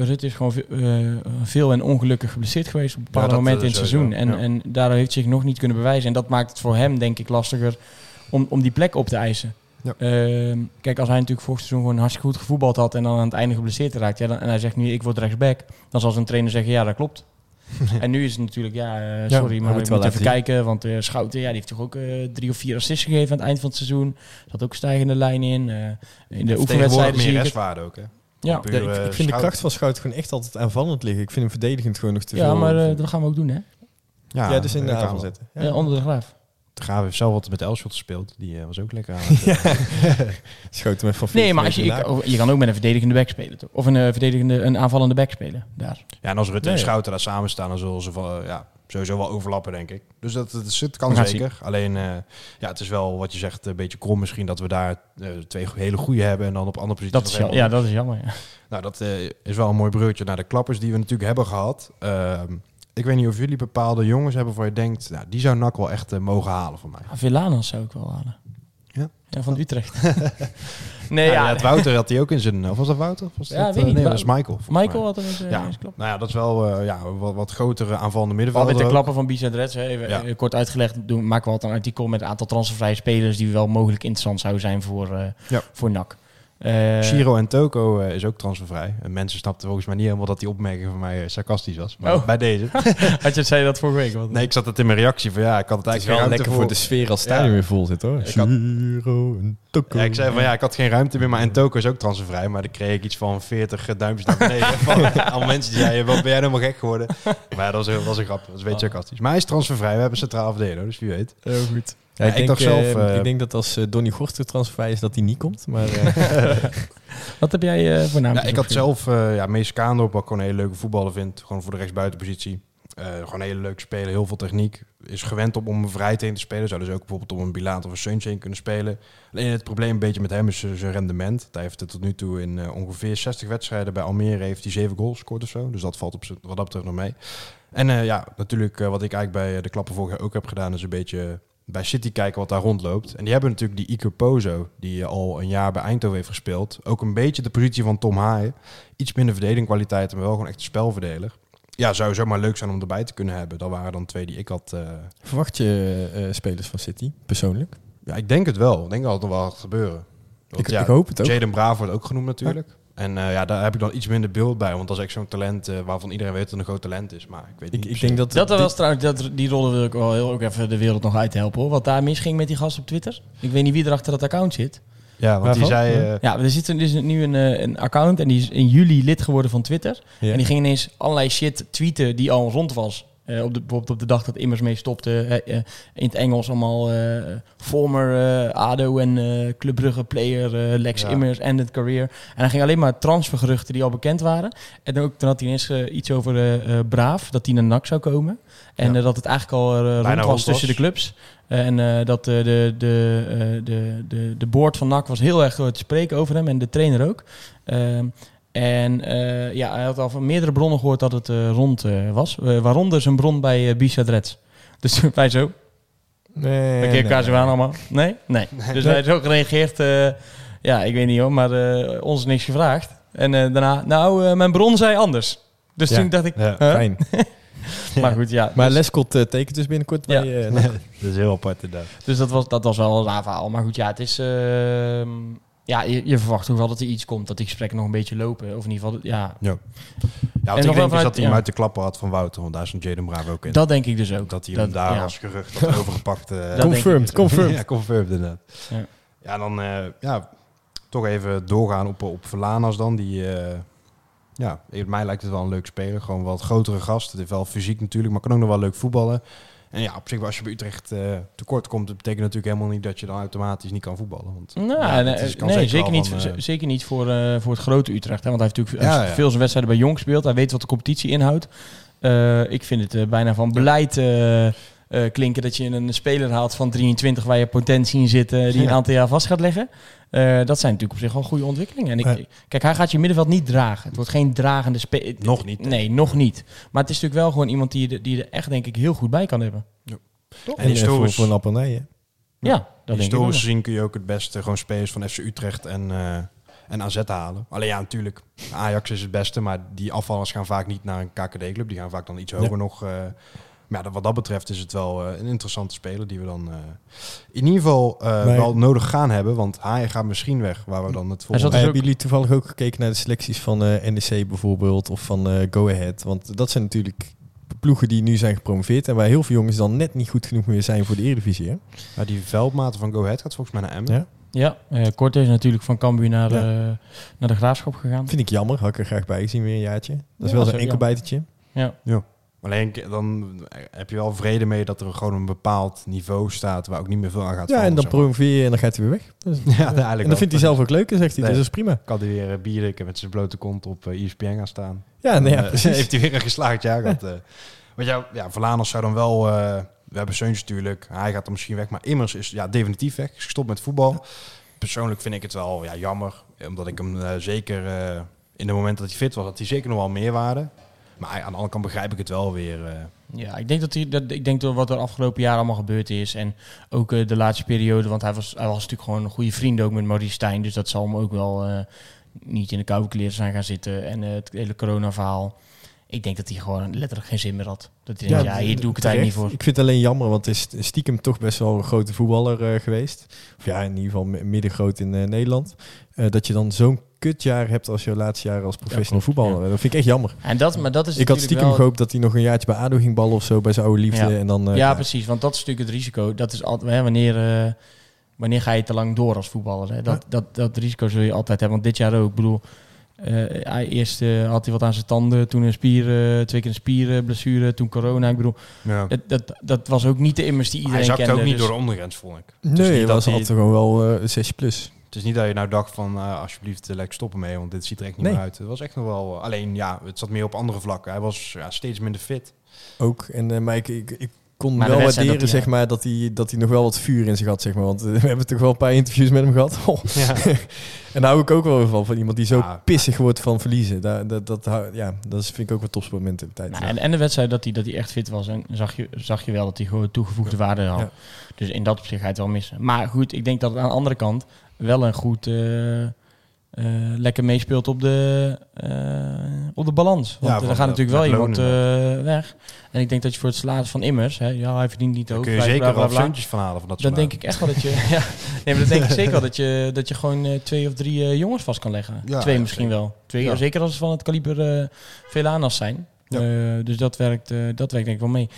Rut is gewoon eh, veel en ongelukkig geblesseerd geweest op bepaalde dat, momenten eh, in het seizoen. En, ja. en daardoor heeft zich nog niet kunnen bewijzen. En dat maakt het voor hem, denk ik, lastiger om, om die plek op te eisen. Ja. Ehm, kijk, als hij natuurlijk vorig seizoen gewoon hartstikke goed gevoetbald had en dan aan het einde geblesseerd raakt, ja, dan, en hij zegt nu ik word rechtsback, dan zal zijn trainer zeggen ja, dat klopt. en nu is het natuurlijk, ja, eh, hij sorry, maar wel ik moet laten even zien. kijken, want eh, Schouten, ja, die heeft toch ook drie of vier assists gegeven aan het eind van het seizoen. Zat ook stijgende lijn in. in de oefenwedstrijden meer zie restwaarde ook, hè. Ja. Ja, ik, eh, ik vind de kracht van Schouten gewoon echt altijd aanvallend liggen. Ik vind hem verdedigend gewoon nog te Ja, veel. maar eh, dat gaan we ook doen, hè? ja, dus in de aanval zetten. Ja. onder de graaf. De Graaf heeft zelf wat met Elschot gespeeld. Die eh, was ook lekker aan. het, eh, Schoten met van Nee, 40 maar als je, oh, je kan ook met een verdedigende back spelen, toch? Of een, eh, verdedigende, een aanvallende back spelen, daar. Ja, en als Rutte Nee, en ja. Schouten daar samen staan, dan zullen ze van, eh, ja, sowieso wel overlappen, denk ik. Dus dat, kan zeker. Alleen, eh, ja, het is wel wat je zegt, een beetje krom misschien dat we daar eh, twee hele goede hebben en dan op andere posities. Dat is, ja, ja, dat is jammer, ja. Nou, dat eh, is wel een mooi bruggetje naar de klappers die we natuurlijk hebben gehad. Ehm, ik weet niet of jullie bepaalde jongens hebben waar je denkt, nou, die zou NAC wel echt mogen halen voor mij. Ah, Villanas zou ik wel halen. Ja? Ja, van Utrecht. nee, Ja, ja. ja, het Wouter had hij ook in zijn... Of was dat Wouter? Of Was Ja, dat, weet eh, niet. Nee, dat is Michael. Michael had er eens, eh, Ja. klopt. Nou ja, dat is wel eh, ja, wat, wat grotere aanvallende middenvelder. met de klappen van Bizet Reds, hè, even eh, kort uitgelegd, doen, maken we altijd een artikel met een aantal transfervrije spelers die wel mogelijk interessant zouden zijn voor, Ja. voor NAC. Eh, Shiro en Toko eh, is ook transfervrij. En mensen snapten volgens mij niet helemaal dat die opmerking van mij eh, sarcastisch was. Maar Oh. bij deze. Had je zei dat vorige week? Wat? Nee, ik zat het in mijn reactie van ja, ik had het Het is eigenlijk wel lekker voor de sfeer als stadion Ja. weer vol zit hoor. Ik had- Shiro en Toko. Ja, ik zei van ja, ik had geen ruimte meer, maar en Toko is ook transfervrij. Maar dan kreeg ik iets van 40 duimpjes naar beneden. van al mensen die zeiden, wat ben jij helemaal gek geworden? Maar ja, dat was, een- dat was een grap, dat is een beetje Oh. sarcastisch. Maar hij is transfervrij, we hebben centraal verdelen, dus wie weet. Heel goed. Ja, ik, Ja, ik denk, dacht zelf, eh, ik denk dat als eh, Donny Gorster transfervrij is, dat hij niet komt. Maar eh, Wat heb jij eh, voor naam? Ja, ik had zelf uh, ja, Mees Kaandorp, wat ik gewoon een hele leuke voetballer vind. Gewoon voor de rechtsbuitenpositie. Eh gewoon een hele leuke speler, heel veel techniek. Is gewend om, om vrij heen te spelen. Zou dus ook bijvoorbeeld om een Bilaat of een Sunshine kunnen spelen. Alleen het probleem een beetje met hem is zijn rendement. Hij heeft het tot nu toe in eh, ongeveer 60 wedstrijden bij Almere heeft hij 7 goals gescoord of zo. Dus dat valt op z'n- wat dat betreft nog mee. En eh, ja, natuurlijk eh, wat ik eigenlijk bij de klappen vorig jaar ook heb gedaan... is een beetje bij City kijken wat daar rondloopt. En die hebben natuurlijk die Iker Pozo, die al een jaar bij Eindhoven heeft gespeeld. Ook een beetje de positie van Tom Haaien. Iets minder verdedigkwaliteit, maar wel gewoon echt een spelverdeler. Ja, zou zomaar leuk zijn om erbij te kunnen hebben. Dat waren dan twee die ik had. eh, verwacht je eh, spelers van City, persoonlijk? Ja, ik denk het wel. Ik denk dat het nog wel gaat gebeuren. Want Ik, ja, ik hoop het ook. Jaden Bravo wordt ook genoemd natuurlijk. En eh, ja, daar heb ik dan iets minder beeld bij. Want dat is echt zo'n talent eh, waarvan iedereen weet dat het een groot talent is. Maar ik weet niet Ik, ik denk dat... Dat dit- was trouwens, dat, die rollen wil ik wel heel ook even de wereld nog uithelpen hoor. Wat daar misging met die gast op Twitter. Ik weet niet wie er achter dat account zit. Ja, want die zei... Ja. eh, Ja, er zit een- dus nu een, eh, een account en die is in juli lid geworden van Twitter. Ja. En die ging ineens allerlei shit tweeten die al rond was. Eh, op de, bijvoorbeeld op de dag dat Immers mee stopte. eh, in het Engels allemaal eh, former ADO en eh Club Brugge player Lex Ja. Immers ended career. En hij ging alleen maar transfergeruchten die al bekend waren. En ook toen had hij ineens eh, iets over Braaf, dat hij naar NAC zou komen. En Ja. dat het eigenlijk al rond was, rond tussen was. de clubs. En dat de, de, de, de, de board van NAC was heel erg door te spreken over hem. En de trainer ook. Ehm, en eh, ja, hij had al van meerdere bronnen gehoord dat het eh, rond eh, was. Waaronder zijn bron bij uh, Reds. Dus wij zo, Nee, een keer nee, aan allemaal. Nee? Nee. Dus wij zo gereageerd. eh, ja, ik weet niet hoor, maar eh, ons niks gevraagd. En eh, daarna, nou, eh, mijn bron zei anders. Dus Ja. toen dacht ik, Ja. huh? Fijn. maar goed, ja. Maar dus, Lescott tekent dus binnenkort Ja. bij... eh, dat is heel apart inderdaad. dus dat, was, dat was wel een raar verhaal. Maar goed, ja, het is... ehm, ja, je, je verwacht ook wel dat er iets komt. Dat die gesprekken nog een beetje lopen. Of in ieder geval, ja, Ja, wat nog ik denk is vanuit- dat hij hem uit de klappen had van Wouter. Want daar is een Jaden Bravo ook in. dat denk ik dus ook. dat hij hem daar ja. als gerucht had overgepakt. eh, ik confirmed, dus confirmed. ja, confirmed inderdaad. Ja. Ja, dan eh, ja, toch even doorgaan op, op Verlanas dan. Die, eh, ja, in mij lijkt het wel een leuk speler. Gewoon wat grotere gast. Het heeft wel fysiek natuurlijk, maar kan ook nog wel leuk voetballen. En ja, op zich, als je bij Utrecht eh, tekort komt, dat betekent natuurlijk helemaal niet dat je dan automatisch niet kan voetballen. Want, Nou, ja, nee, is- zeker niet, eh, zeker niet voor, eh, voor het grote Utrecht. Hè, want hij heeft natuurlijk Ja, ja. veel zijn wedstrijden bij Jong gespeeld. Hij weet wat de competitie inhoudt. Ik vind het bijna van beleid klinken dat je een speler haalt van 23 waar je potentie in zit, die een aantal jaar vast gaat leggen. Eh, dat zijn natuurlijk op zich wel goede ontwikkelingen. En ik, Ja. Kijk, hij gaat je middenveld niet dragen. Het wordt geen dragende speler. Nog niet. Nee, nog niet. Maar het is natuurlijk wel gewoon iemand die, je- die je er echt denk ik heel goed bij kan hebben. En En eh, voor, historisch, voor een appelnij, hè? Ja, dat denk ik ook. historisch gezien kun je ook het beste gewoon spelers van FC Utrecht en, eh en AZ halen. Alleen ja, natuurlijk, Ajax is het beste, maar die afvallers gaan vaak niet naar een KKD-club. Die gaan vaak dan iets hoger nog. eh, maar ja, wat dat betreft is het wel eh, een interessante speler die we dan eh, in ieder geval eh, Maar- wel nodig gaan hebben. Want Haaien gaat misschien weg, waar we dan het volgende... dus Maar ook- hebben jullie toevallig ook gekeken naar de selecties van eh NEC bijvoorbeeld of van eh Go Ahead? Want dat zijn natuurlijk ploegen die nu zijn gepromoveerd en waar heel veel jongens dan net niet goed genoeg meer zijn voor de Eredivisie. Hè? Ja, die veldmaten van Go Ahead gaat volgens mij naar Emmen. Ja. Ja, eh Kort is natuurlijk van Cambuur naar, Ja. eh, naar de Graafschap gegaan. Vind ik jammer, had ik er graag bij gezien weer een jaartje. Dat is Ja, wel zo, zo'n ja. enkelbijtertje. Ja. Alleen dan heb je wel vrede mee dat er gewoon een bepaald niveau staat waar ook niet meer veel aan gaat Ja, en dan promoveer je en dan gaat hij weer weg. Dus, maar. Ja, eigenlijk en wel. dat vindt hij zelf ook leuk zegt hij, Nee. dus dat is prima. kan hij weer bieren met zijn blote kont op eh, ESPN gaan staan. Ja, nee, ja Dan, eh, precies. heeft hij weer een geslaagd jaar gehad. eh. Want ja, ja, Verlanos zou dan wel... we hebben Seuntjes natuurlijk. Hij gaat er misschien weg. Maar Immers is ja, definitief weg. Is gestopt met voetbal. Persoonlijk vind ik het wel ja, jammer. Omdat ik hem zeker... in de moment dat hij fit was, had hij zeker nog wel meerwaarde. Maar aan de andere kant begrijp ik het wel weer. eh. Ja, ik denk dat, hij, dat ik denk dat wat er afgelopen jaar allemaal gebeurd is. En ook eh, de laatste periode. Want hij was, hij was natuurlijk gewoon een goede vriend ook met Maurice Stijn. Dus dat zal hem ook wel eh, niet in de koude kleren zijn gaan zitten. En het hele corona-verhaal. Ik denk dat hij gewoon letterlijk geen zin meer had. Dat hij denkt, ja, hier doe ik het eigenlijk niet voor. Ik vind het alleen jammer, want het is stiekem toch best wel een grote voetballer eh, geweest. Of ja, in ieder geval mi- middengroot in eh, Nederland. Eh, dat je dan zo'n kutjaar hebt als je laatste jaar als professional voetballer. Dat vind ik echt jammer. En dat, maar dat is Ik had stiekem wel- gehoopt dat hij nog een jaartje bij ADO ging ballen of zo, bij zijn oude liefde. Ja. En dan, eh, ja, precies. Want dat is natuurlijk het risico. Dat is altijd, hè, wanneer, eh, wanneer ga je te lang door als voetballer? Hè? Dat, dat, dat risico zul je altijd hebben. Want dit jaar ook. Ik bedoel, eh, hij, eerst had hij wat aan zijn tanden. Toen een spier, eh, twee keer een spierblessure. Toen corona. Ik bedoel, Ja. dat, dat, dat was ook niet de immers die Hij iedereen zakte kende. ook niet dus- door de ondergrens, vond ik. Nee, niet dat was hij- altijd gewoon wel eh 6 plus. Het is niet dat je nou dacht van eh, alsjeblieft eh, lekker stoppen mee, want dit ziet er echt niet Nee. meer uit. Het was echt nog wel. eh, alleen ja, het zat meer op andere vlakken. Hij was ja, steeds minder fit. Ook. En, eh, maar ik, ik, ik kon Maar de wel waarderen dat hij- zeg maar, dat, hij, dat hij nog wel wat vuur in zich had. Zeg maar. Want we hebben toch wel een paar interviews met hem gehad. Oh. Ja. En daar hou ik ook wel van, van iemand die zo Ja. pissig wordt van verliezen. Dat, dat, dat, ja, dat is- vind ik ook wel topsportmentaliteit. Nou, en, en de wedstrijd dat hij, dat hij echt fit was. En zag je, zag je wel dat hij gewoon toegevoegde waarde had. Ja. Dus in dat opzicht ga je het wel missen. Maar goed, ik denk dat het aan de andere kant wel een goed, eh, eh, lekker meespeelt op de, eh, op de balans. Want Ja, er gaat natuurlijk wel iemand weg. En ik denk dat je voor het salaris van Immers, hè, ja, hij verdient niet ook. kun je zeker wel centjes van halen van dat Dan denk ik echt wel dat je. ja, nee, maar dan denk ik zeker wel dat je, dat je gewoon twee of drie jongens vast kan leggen. Ja, twee misschien zeker. wel. Twee, Ja. Zeker als ze van het kaliber eh Velanas zijn. Ja. Dus dat werkt, dat werkt denk ik wel mee.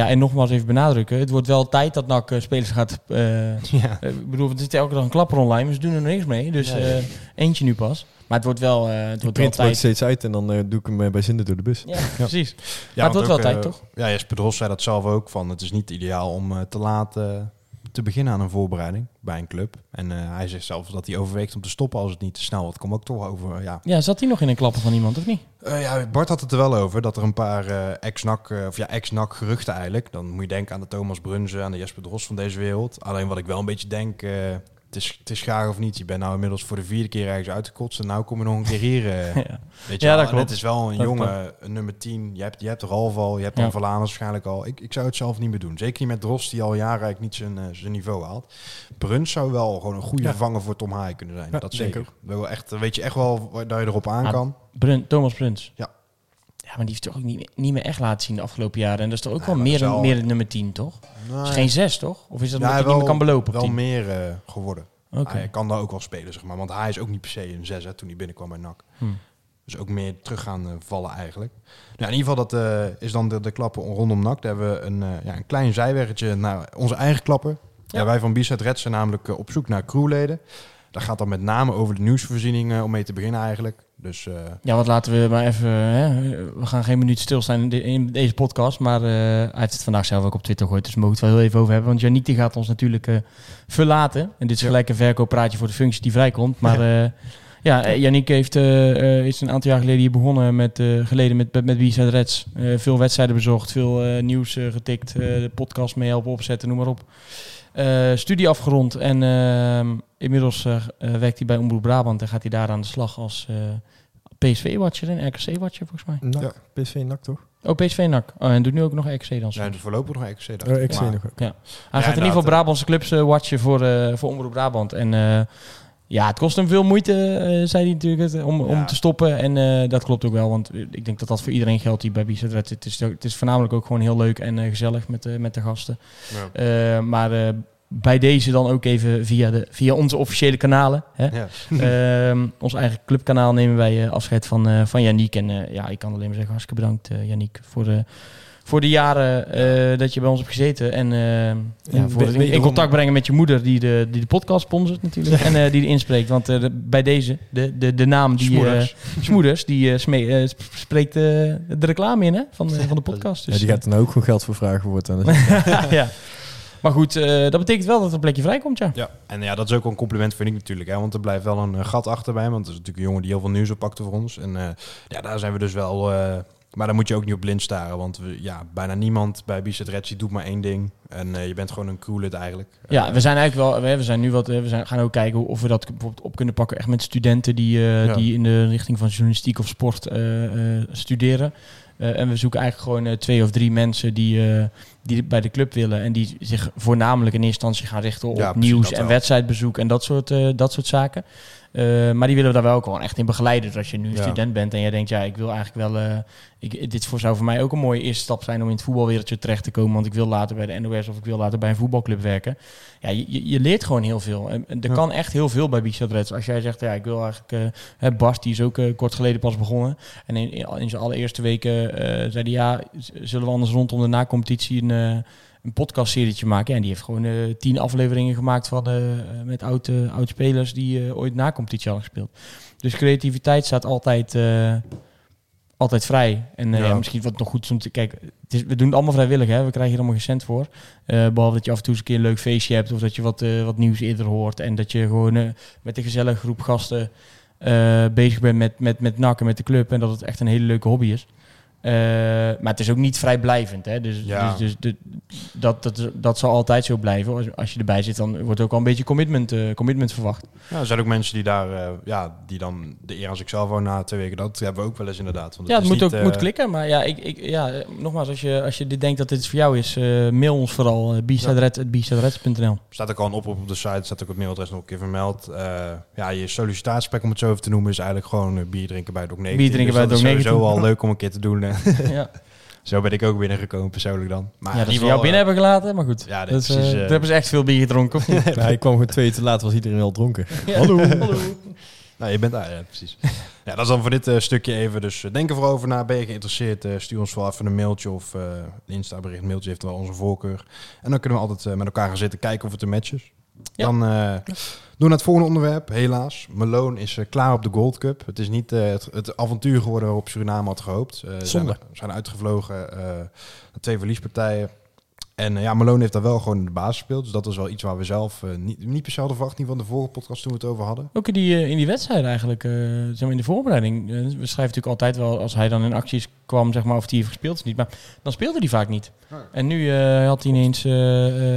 Ja, en nogmaals even benadrukken. Het wordt wel tijd dat NAC eh, spelers gaat... eh, Ja. eh, ik bedoel, er zit elke dag een klapper online, maar ze doen er niks mee. Dus eh, eentje nu pas. Maar het wordt wel, eh het wordt print tijd. steeds uit en dan doe ik hem bij zinnen door de bus. Ja, precies. Ja, Maar het wordt wel tijd, toch? Ja, Jesper Dros zei dat zelf ook. Van, het is niet ideaal om eh, te laat eh, te beginnen aan een voorbereiding bij een club. En eh, hij zegt zelf dat hij overweegt om te stoppen als het niet te snel wordt. Kom ook toch over, ja. Ja, zat hij nog in een klapper van iemand, of niet? Eh, ja, Bart had het er wel over dat er een paar eh, ex-NAC, eh, of ja, ex-NAC geruchten eigenlijk. Dan moet je denken aan de Thomas Brunze, aan de Jesper Dros van deze wereld. Alleen wat ik wel een beetje denk, het, is, het is gaar of niet. Je bent nou inmiddels voor de vierde keer ergens uitgekotst en nou kom je nog een keer hier. eh, ja. Weet je Ja, wel? dat En klopt. Het is wel een Dat een nummer 10. Je hebt, je hebt Ralf al, je hebt dan Ja. Verlaners waarschijnlijk al. Ik, ik zou het zelf niet meer doen. Zeker niet met Dros, die al jaren eigenlijk niet zijn, eh, zijn niveau haalt. Bruns zou wel gewoon een goede Ja. vervanger voor Tom Haaien kunnen zijn. Dat denk zeker. Wel echt, weet je echt wel waar- dat je erop aan kan. Brun, Thomas Bruns. Ja. Ja, maar die heeft toch ook niet, meer- niet meer echt laten zien de afgelopen jaren. En dat is toch ook Nee, wel meer, wel- meer nummer 10, toch? Nou, is geen 6, toch? Of is dat ja, omdat hij niet meer kan belopen op Wel 10? meer eh, geworden. Hij kan daar ook wel spelen, zeg maar. Want hij is ook niet per se een 6 hè, toen hij binnenkwam bij NAC. Hm. Dus ook meer terug gaan eh, vallen eigenlijk. Nou, in ieder geval, dat eh, is dan de, de klappen rondom NAC. Daar hebben we een, ja, een klein zijweggetje naar onze eigen klappen. Ja. Ja. wij van Bizet Red zijn namelijk op zoek naar crewleden. Dat gaat dan met name over de nieuwsvoorziening eh, om mee te beginnen eigenlijk. Dus eh, Ja, wat laten we maar even... Hè? We gaan geen minuut stilstaan in, de- in deze podcast. Maar eh, hij heeft het vandaag zelf ook op Twitter gegooid. Dus we mogen het wel heel even over hebben. Want Janiek die gaat ons natuurlijk eh, verlaten. En dit is Ja. gelijk een verkooppraatje voor de functie die vrijkomt. Maar eh ja, Janiek heeft, is een aantal jaar geleden hier begonnen met, eh, geleden met, met, met BZ Reds. Eh, veel wedstrijden bezocht, veel eh, nieuws eh, getikt. eh, de podcast mee helpen opzetten, noem maar op. Eh, studie afgerond en ehm, inmiddels eh, eh, werkt hij bij Omroep Brabant en gaat hij daar aan de slag als eh, PSV-watcher en RKC-watcher volgens mij. NAC, PSV NAC toch? Oh, PSV NAC. Oh, en doet nu ook nog RKC dan. ja, de voorlopig nog XC. dacht Oh, nog ook. Hij Ja, gaat in ieder geval Brabantse clubs watchen voor, eh, voor Omroep Brabant. En eh, ja, het kost hem veel moeite, eh, zei hij natuurlijk, om, om te stoppen. En eh, dat klopt ook wel, want ik denk dat dat voor iedereen geldt die bij Bizet. Het is, het is voornamelijk ook gewoon heel leuk en eh, gezellig met, met de gasten. Ja. Maar bij deze dan ook even via, de, via onze officiële kanalen. Hè? Ja. Ehm, ons eigen clubkanaal nemen wij afscheid van, van Yannick. En ja, ik kan alleen maar zeggen, hartstikke bedankt Yannick voor de, voor de jaren eh, dat je bij ons hebt gezeten. En, eh, ja, voor het in, contact brengen met je moeder die de, die de podcast sponsort natuurlijk. En eh, die de inspreekt. Want eh, de- bij deze, de, de, de naam die... Smoeders. eh, Smoeders, die sme- sp- spreekt eh, de reclame in hè, van, van de podcast. Ja, Dus, die gaat er nou ook gewoon geld voor vragen. Dus ja. Maar goed, eh, dat betekent wel dat er een plekje vrijkomt, ja. Ja, en ja, dat is ook wel een compliment vind ik natuurlijk. Hè, want er blijft wel een gat achter bij hem. Want het is natuurlijk een jongen die heel veel nieuws oppakte voor ons. En eh, ja, daar zijn we dus wel... eh, maar daar moet je ook niet op blind staren. Want we, ja, bijna niemand bij Bizet Redsi doet maar één ding. En eh, je bent gewoon een crewlid eigenlijk. Ja, Eh, we zijn eigenlijk wel. We, we zijn nu wat. eh, We zijn, gaan ook kijken of we dat bijvoorbeeld op kunnen pakken. Echt met studenten die, Ja. die in de richting van journalistiek of sport studeren. En we zoeken eigenlijk gewoon twee of drie mensen die, die bij de club willen. En die zich voornamelijk in eerste instantie gaan richten op Ja, nieuws en wedstrijdbezoek en dat soort, eh, dat soort zaken. Eh, maar die willen we daar wel gewoon echt in begeleiden. Dus als je nu Ja. student bent en jij denkt, ja, ik wil eigenlijk wel. eh, ik, dit voor, zou voor mij ook een mooie eerste stap zijn om in het voetbalwereldje terecht te komen. Want ik wil later bij de NOS of ik wil later bij een voetbalclub werken. Ja, je, je- leert gewoon heel veel. En, er Ja. kan echt heel veel bij Bichat Reds. Als jij zegt, ja, ik wil eigenlijk... hè, Bas, die is ook kort geleden pas begonnen. En in, in, zijn allereerste weken zei hij, ja, zullen we anders rondom de nacompetitie een, een podcastserietje maken? En die heeft gewoon eh, tien afleveringen gemaakt van, eh, met oude oud spelers die eh, ooit nacompetitie hadden gespeeld. Dus creativiteit staat altijd... eh, altijd vrij. En eh, Ja. ja, misschien wat nog goed is om te kijken. Het is, we doen het allemaal vrijwillig, hè? We krijgen hier allemaal geen cent voor. Eh, behalve dat je af en toe eens een keer een leuk feestje hebt of dat je wat, eh, wat nieuws eerder hoort. En dat je gewoon eh, met een gezellige groep gasten eh, bezig bent met, met, met NAC en met de club. En dat het echt een hele leuke hobby is. Eh, maar het is ook niet vrijblijvend. Hè? Dus, Ja. dus, dus de- dat, dat, dat zal altijd zo blijven. Als, als je erbij zit, dan wordt ook al een beetje commitment, eh, commitment verwacht. Ja, er zijn ook mensen die daar, eh, ja, die dan de eer als ik zelf woon na twee weken, dat hebben we ook wel eens inderdaad. Want Ja, het is moet niet, ook moet klikken. Maar ja, ik, ik, ja, nogmaals, als je, als je dit denkt dat dit voor jou is, mail ons vooral. Uh, bistadred.bistadred.nl staat ook al een oproep op de site, staat ook het mailadres nog een keer vermeld. Ja, je sollicitatiespek, om het zo even te noemen, is eigenlijk gewoon bier drinken bij Dok 19. Bier drinken Dus bij dat Dok is sowieso 19. al leuk om een keer te doen. Eh. ja. zo ben ik ook binnengekomen persoonlijk dan. Maar ja, dat ze ieder jou geval, binnen hebben gelaten, maar goed. Ja, nee, dat, is, eh, eh. hebben ze echt veel bier gedronken. hij kwam gewoon twee uur te laat, was iedereen al dronken. Ja. Hallo. Hallo. Nou, je bent daar, ja, precies. ja, dat is dan voor dit eh, stukje even. Dus eh, denk er vooral over na. Ben je geïnteresseerd? eh, stuur ons vooral even een mailtje of eh een Insta-bericht. Mailtje heeft wel onze voorkeur. En dan kunnen we altijd eh, met elkaar gaan zitten kijken of het een match is. Dan eh, doen we naar het volgende onderwerp. Helaas, Malone is eh, klaar op de Gold Cup. Het is niet eh, het, het avontuur geworden waarop Suriname had gehoopt. Eh, ze zijn, uitgevlogen twee verliespartijen. En ja, Malone heeft daar wel gewoon in de basis gespeeld. Dus dat is wel iets waar we zelf niet, niet per se hadden verwacht. Niet van de vorige podcast toen we het over hadden. Ook in die, in die wedstrijd eigenlijk, maar in de voorbereiding. we schrijven natuurlijk altijd wel, als hij dan in acties kwam, zeg maar, of hij heeft gespeeld of niet. Maar dan speelde hij vaak niet. En nu had hij ineens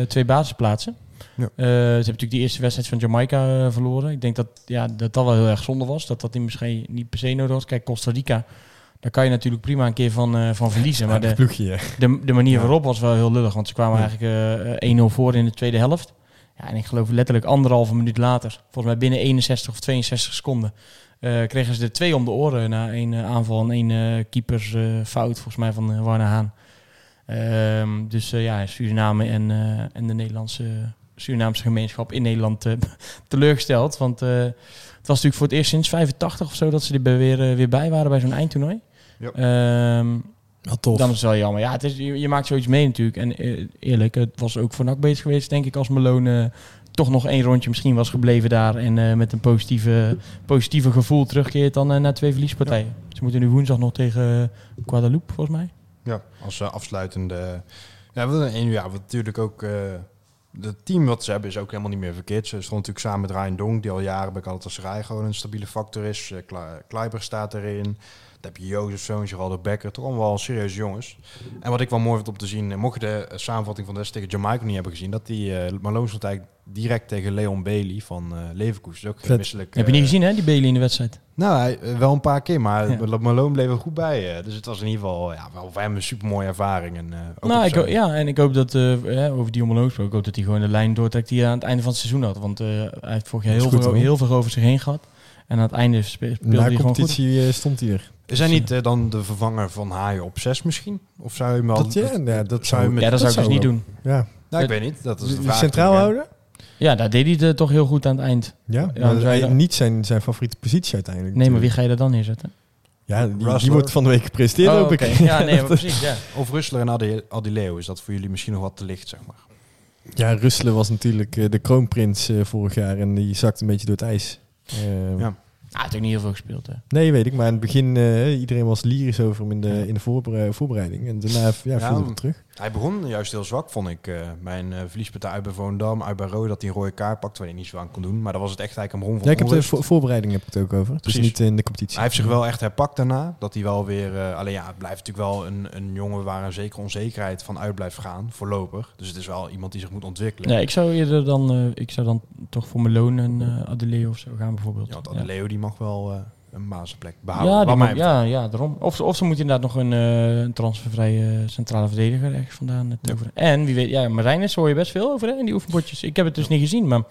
twee basisplaatsen. Ja. Eh, ze hebben natuurlijk die eerste wedstrijd van Jamaica eh, verloren. Ik denk dat, ja, dat dat wel heel erg zonde was. Dat dat hij misschien niet per se nodig was. Kijk, Costa Rica, daar kan je natuurlijk prima een keer van, eh, van verliezen. Maar de, ploegje, de, de manier waarop was wel heel lullig. Want ze kwamen Ja. eigenlijk eh, 1-0 voor in de tweede helft. Ja, en ik geloof letterlijk anderhalve minuut later, volgens mij binnen 61 of 62 seconden, kregen ze er twee om de oren na één eh, aanval en één keepersfout, fout volgens mij van uh, Warner Haan. Ehm, dus ja, Suriname en, en de Nederlandse Surinaamse gemeenschap in Nederland eh, teleurgesteld. Want eh, het was natuurlijk voor het eerst sinds 85 of zo dat ze er bij- weer, eh, weer bij waren bij zo'n eindtoernooi. Ja. Ehm, Wel tof. dan is het wel jammer. Ja, het is, je, je maakt zoiets mee natuurlijk. En eerlijk, het was ook voor NAC beter geweest, denk ik, als Malone toch nog één rondje misschien was gebleven daar. En eh, met een positieve, positieve gevoel terugkeert dan eh, naar twee verliespartijen. Ze moeten nu woensdag nog tegen Guadeloupe, volgens mij. Ja, als afsluitende. Ja, we, en ja, wat natuurlijk ook. Het team wat ze hebben is ook helemaal niet meer verkeerd. Ze stonden natuurlijk samen met Ryan Dong, die al jaren bij Galatasaray gewoon een stabiele factor is. Eh, Kleiber staat erin. Dan heb je Jozefzoon, Geraldo Becker. Toch allemaal wel serieuze jongens. En wat ik wel mooi vind om te zien, eh, mocht je de eh, samenvatting van de tegen Jamaica niet hebben gezien, dat die uh, Malone stond eigenlijk direct tegen Leon Bailey van eh Leverkusen. Ook misselijk. Heb je niet eh, gezien, hè, die Bailey in de wedstrijd? nou, hij- eh, wel een paar keer, maar Ja. Malone bleef er goed bij. eh. dus het was in ieder geval ja, wel voor hem een supermooie ervaring. En, eh, ook Nou, ik, ja, en ik hoop dat, eh, eh, over die Malone gesproken, ik hoop dat hij gewoon de lijn doortrekt die hij aan het einde van het seizoen had. Want eh, hij heeft vorig jaar heel goed, veel, hoor. heel veel over zich heen gehad. En aan het einde spe- speelde Na hij gewoon goed. competitie eh, stond hij er. Is hij niet eh, dan de vervanger van Haaien op 6 misschien? Of zou je hem wel... Dat, ja, ja, dat zou je met- Ja, dat zou ik dus niet doen. Ja. Nou, ik weet niet. Dat is de vraag. Centraal houden? Ja, daar deed hij het eh, toch heel goed aan het eind. Ja, Ja, maar dan zou je hij- dan- niet zijn, zijn favoriete positie uiteindelijk. Nee, maar wie natuurlijk. ga je daar dan neerzetten? Ja, die, die Rustler. wordt van de week gepresenteerd, Oh, hoop oké. ik. Ja, nee, maar precies. Ja. Of Rustler en Adi- Adileo. Is dat voor jullie misschien nog wat te licht, zeg maar? Ja, Russelen was natuurlijk eh, de kroonprins eh, vorig jaar en die zakte een beetje door het ijs. Eh, Ja. Ah, hij heeft ook niet heel veel gespeeld. Hè. Nee, weet ik. Maar in het begin, eh, iedereen was lyrisch over hem in de, in de voorbere- voorbereiding. En daarna ja, Ja, viel hij terug. Hij begon juist heel zwak, vond ik. eh bij een eh, verliespartij uit bij Volendam, uit bij Rode, dat hij een rode kaart pakte, waar hij niet zo aan kon doen. Maar dat was het echt eigenlijk een bron van Ja, ik heb de voorbereiding heb ik het ook over. Dus Precies. niet in de competitie. Hij heeft zich wel echt herpakt daarna. Dat hij wel weer... eh, alleen ja, het blijft natuurlijk wel een, een jongen waar een zekere onzekerheid van uit blijft gaan, voorlopig. Dus het is wel iemand die zich moet ontwikkelen. Nee, ik zou eerder dan, eh, ik zou dan toch voor Malone en eh Adeleo of zo gaan bijvoorbeeld. Ja, want ja. Adileo die mag wel eh, een bazenplek behouden. Ja, die ja, ja, daarom. Of, ze- of ze moeten inderdaad nog een, eh, een transfervrije centrale verdediger ergens vandaan eh. En wie weet, ja, Marijnis hoor je best veel over hè, in die oefenpotjes. Ik heb het dus niet gezien, maar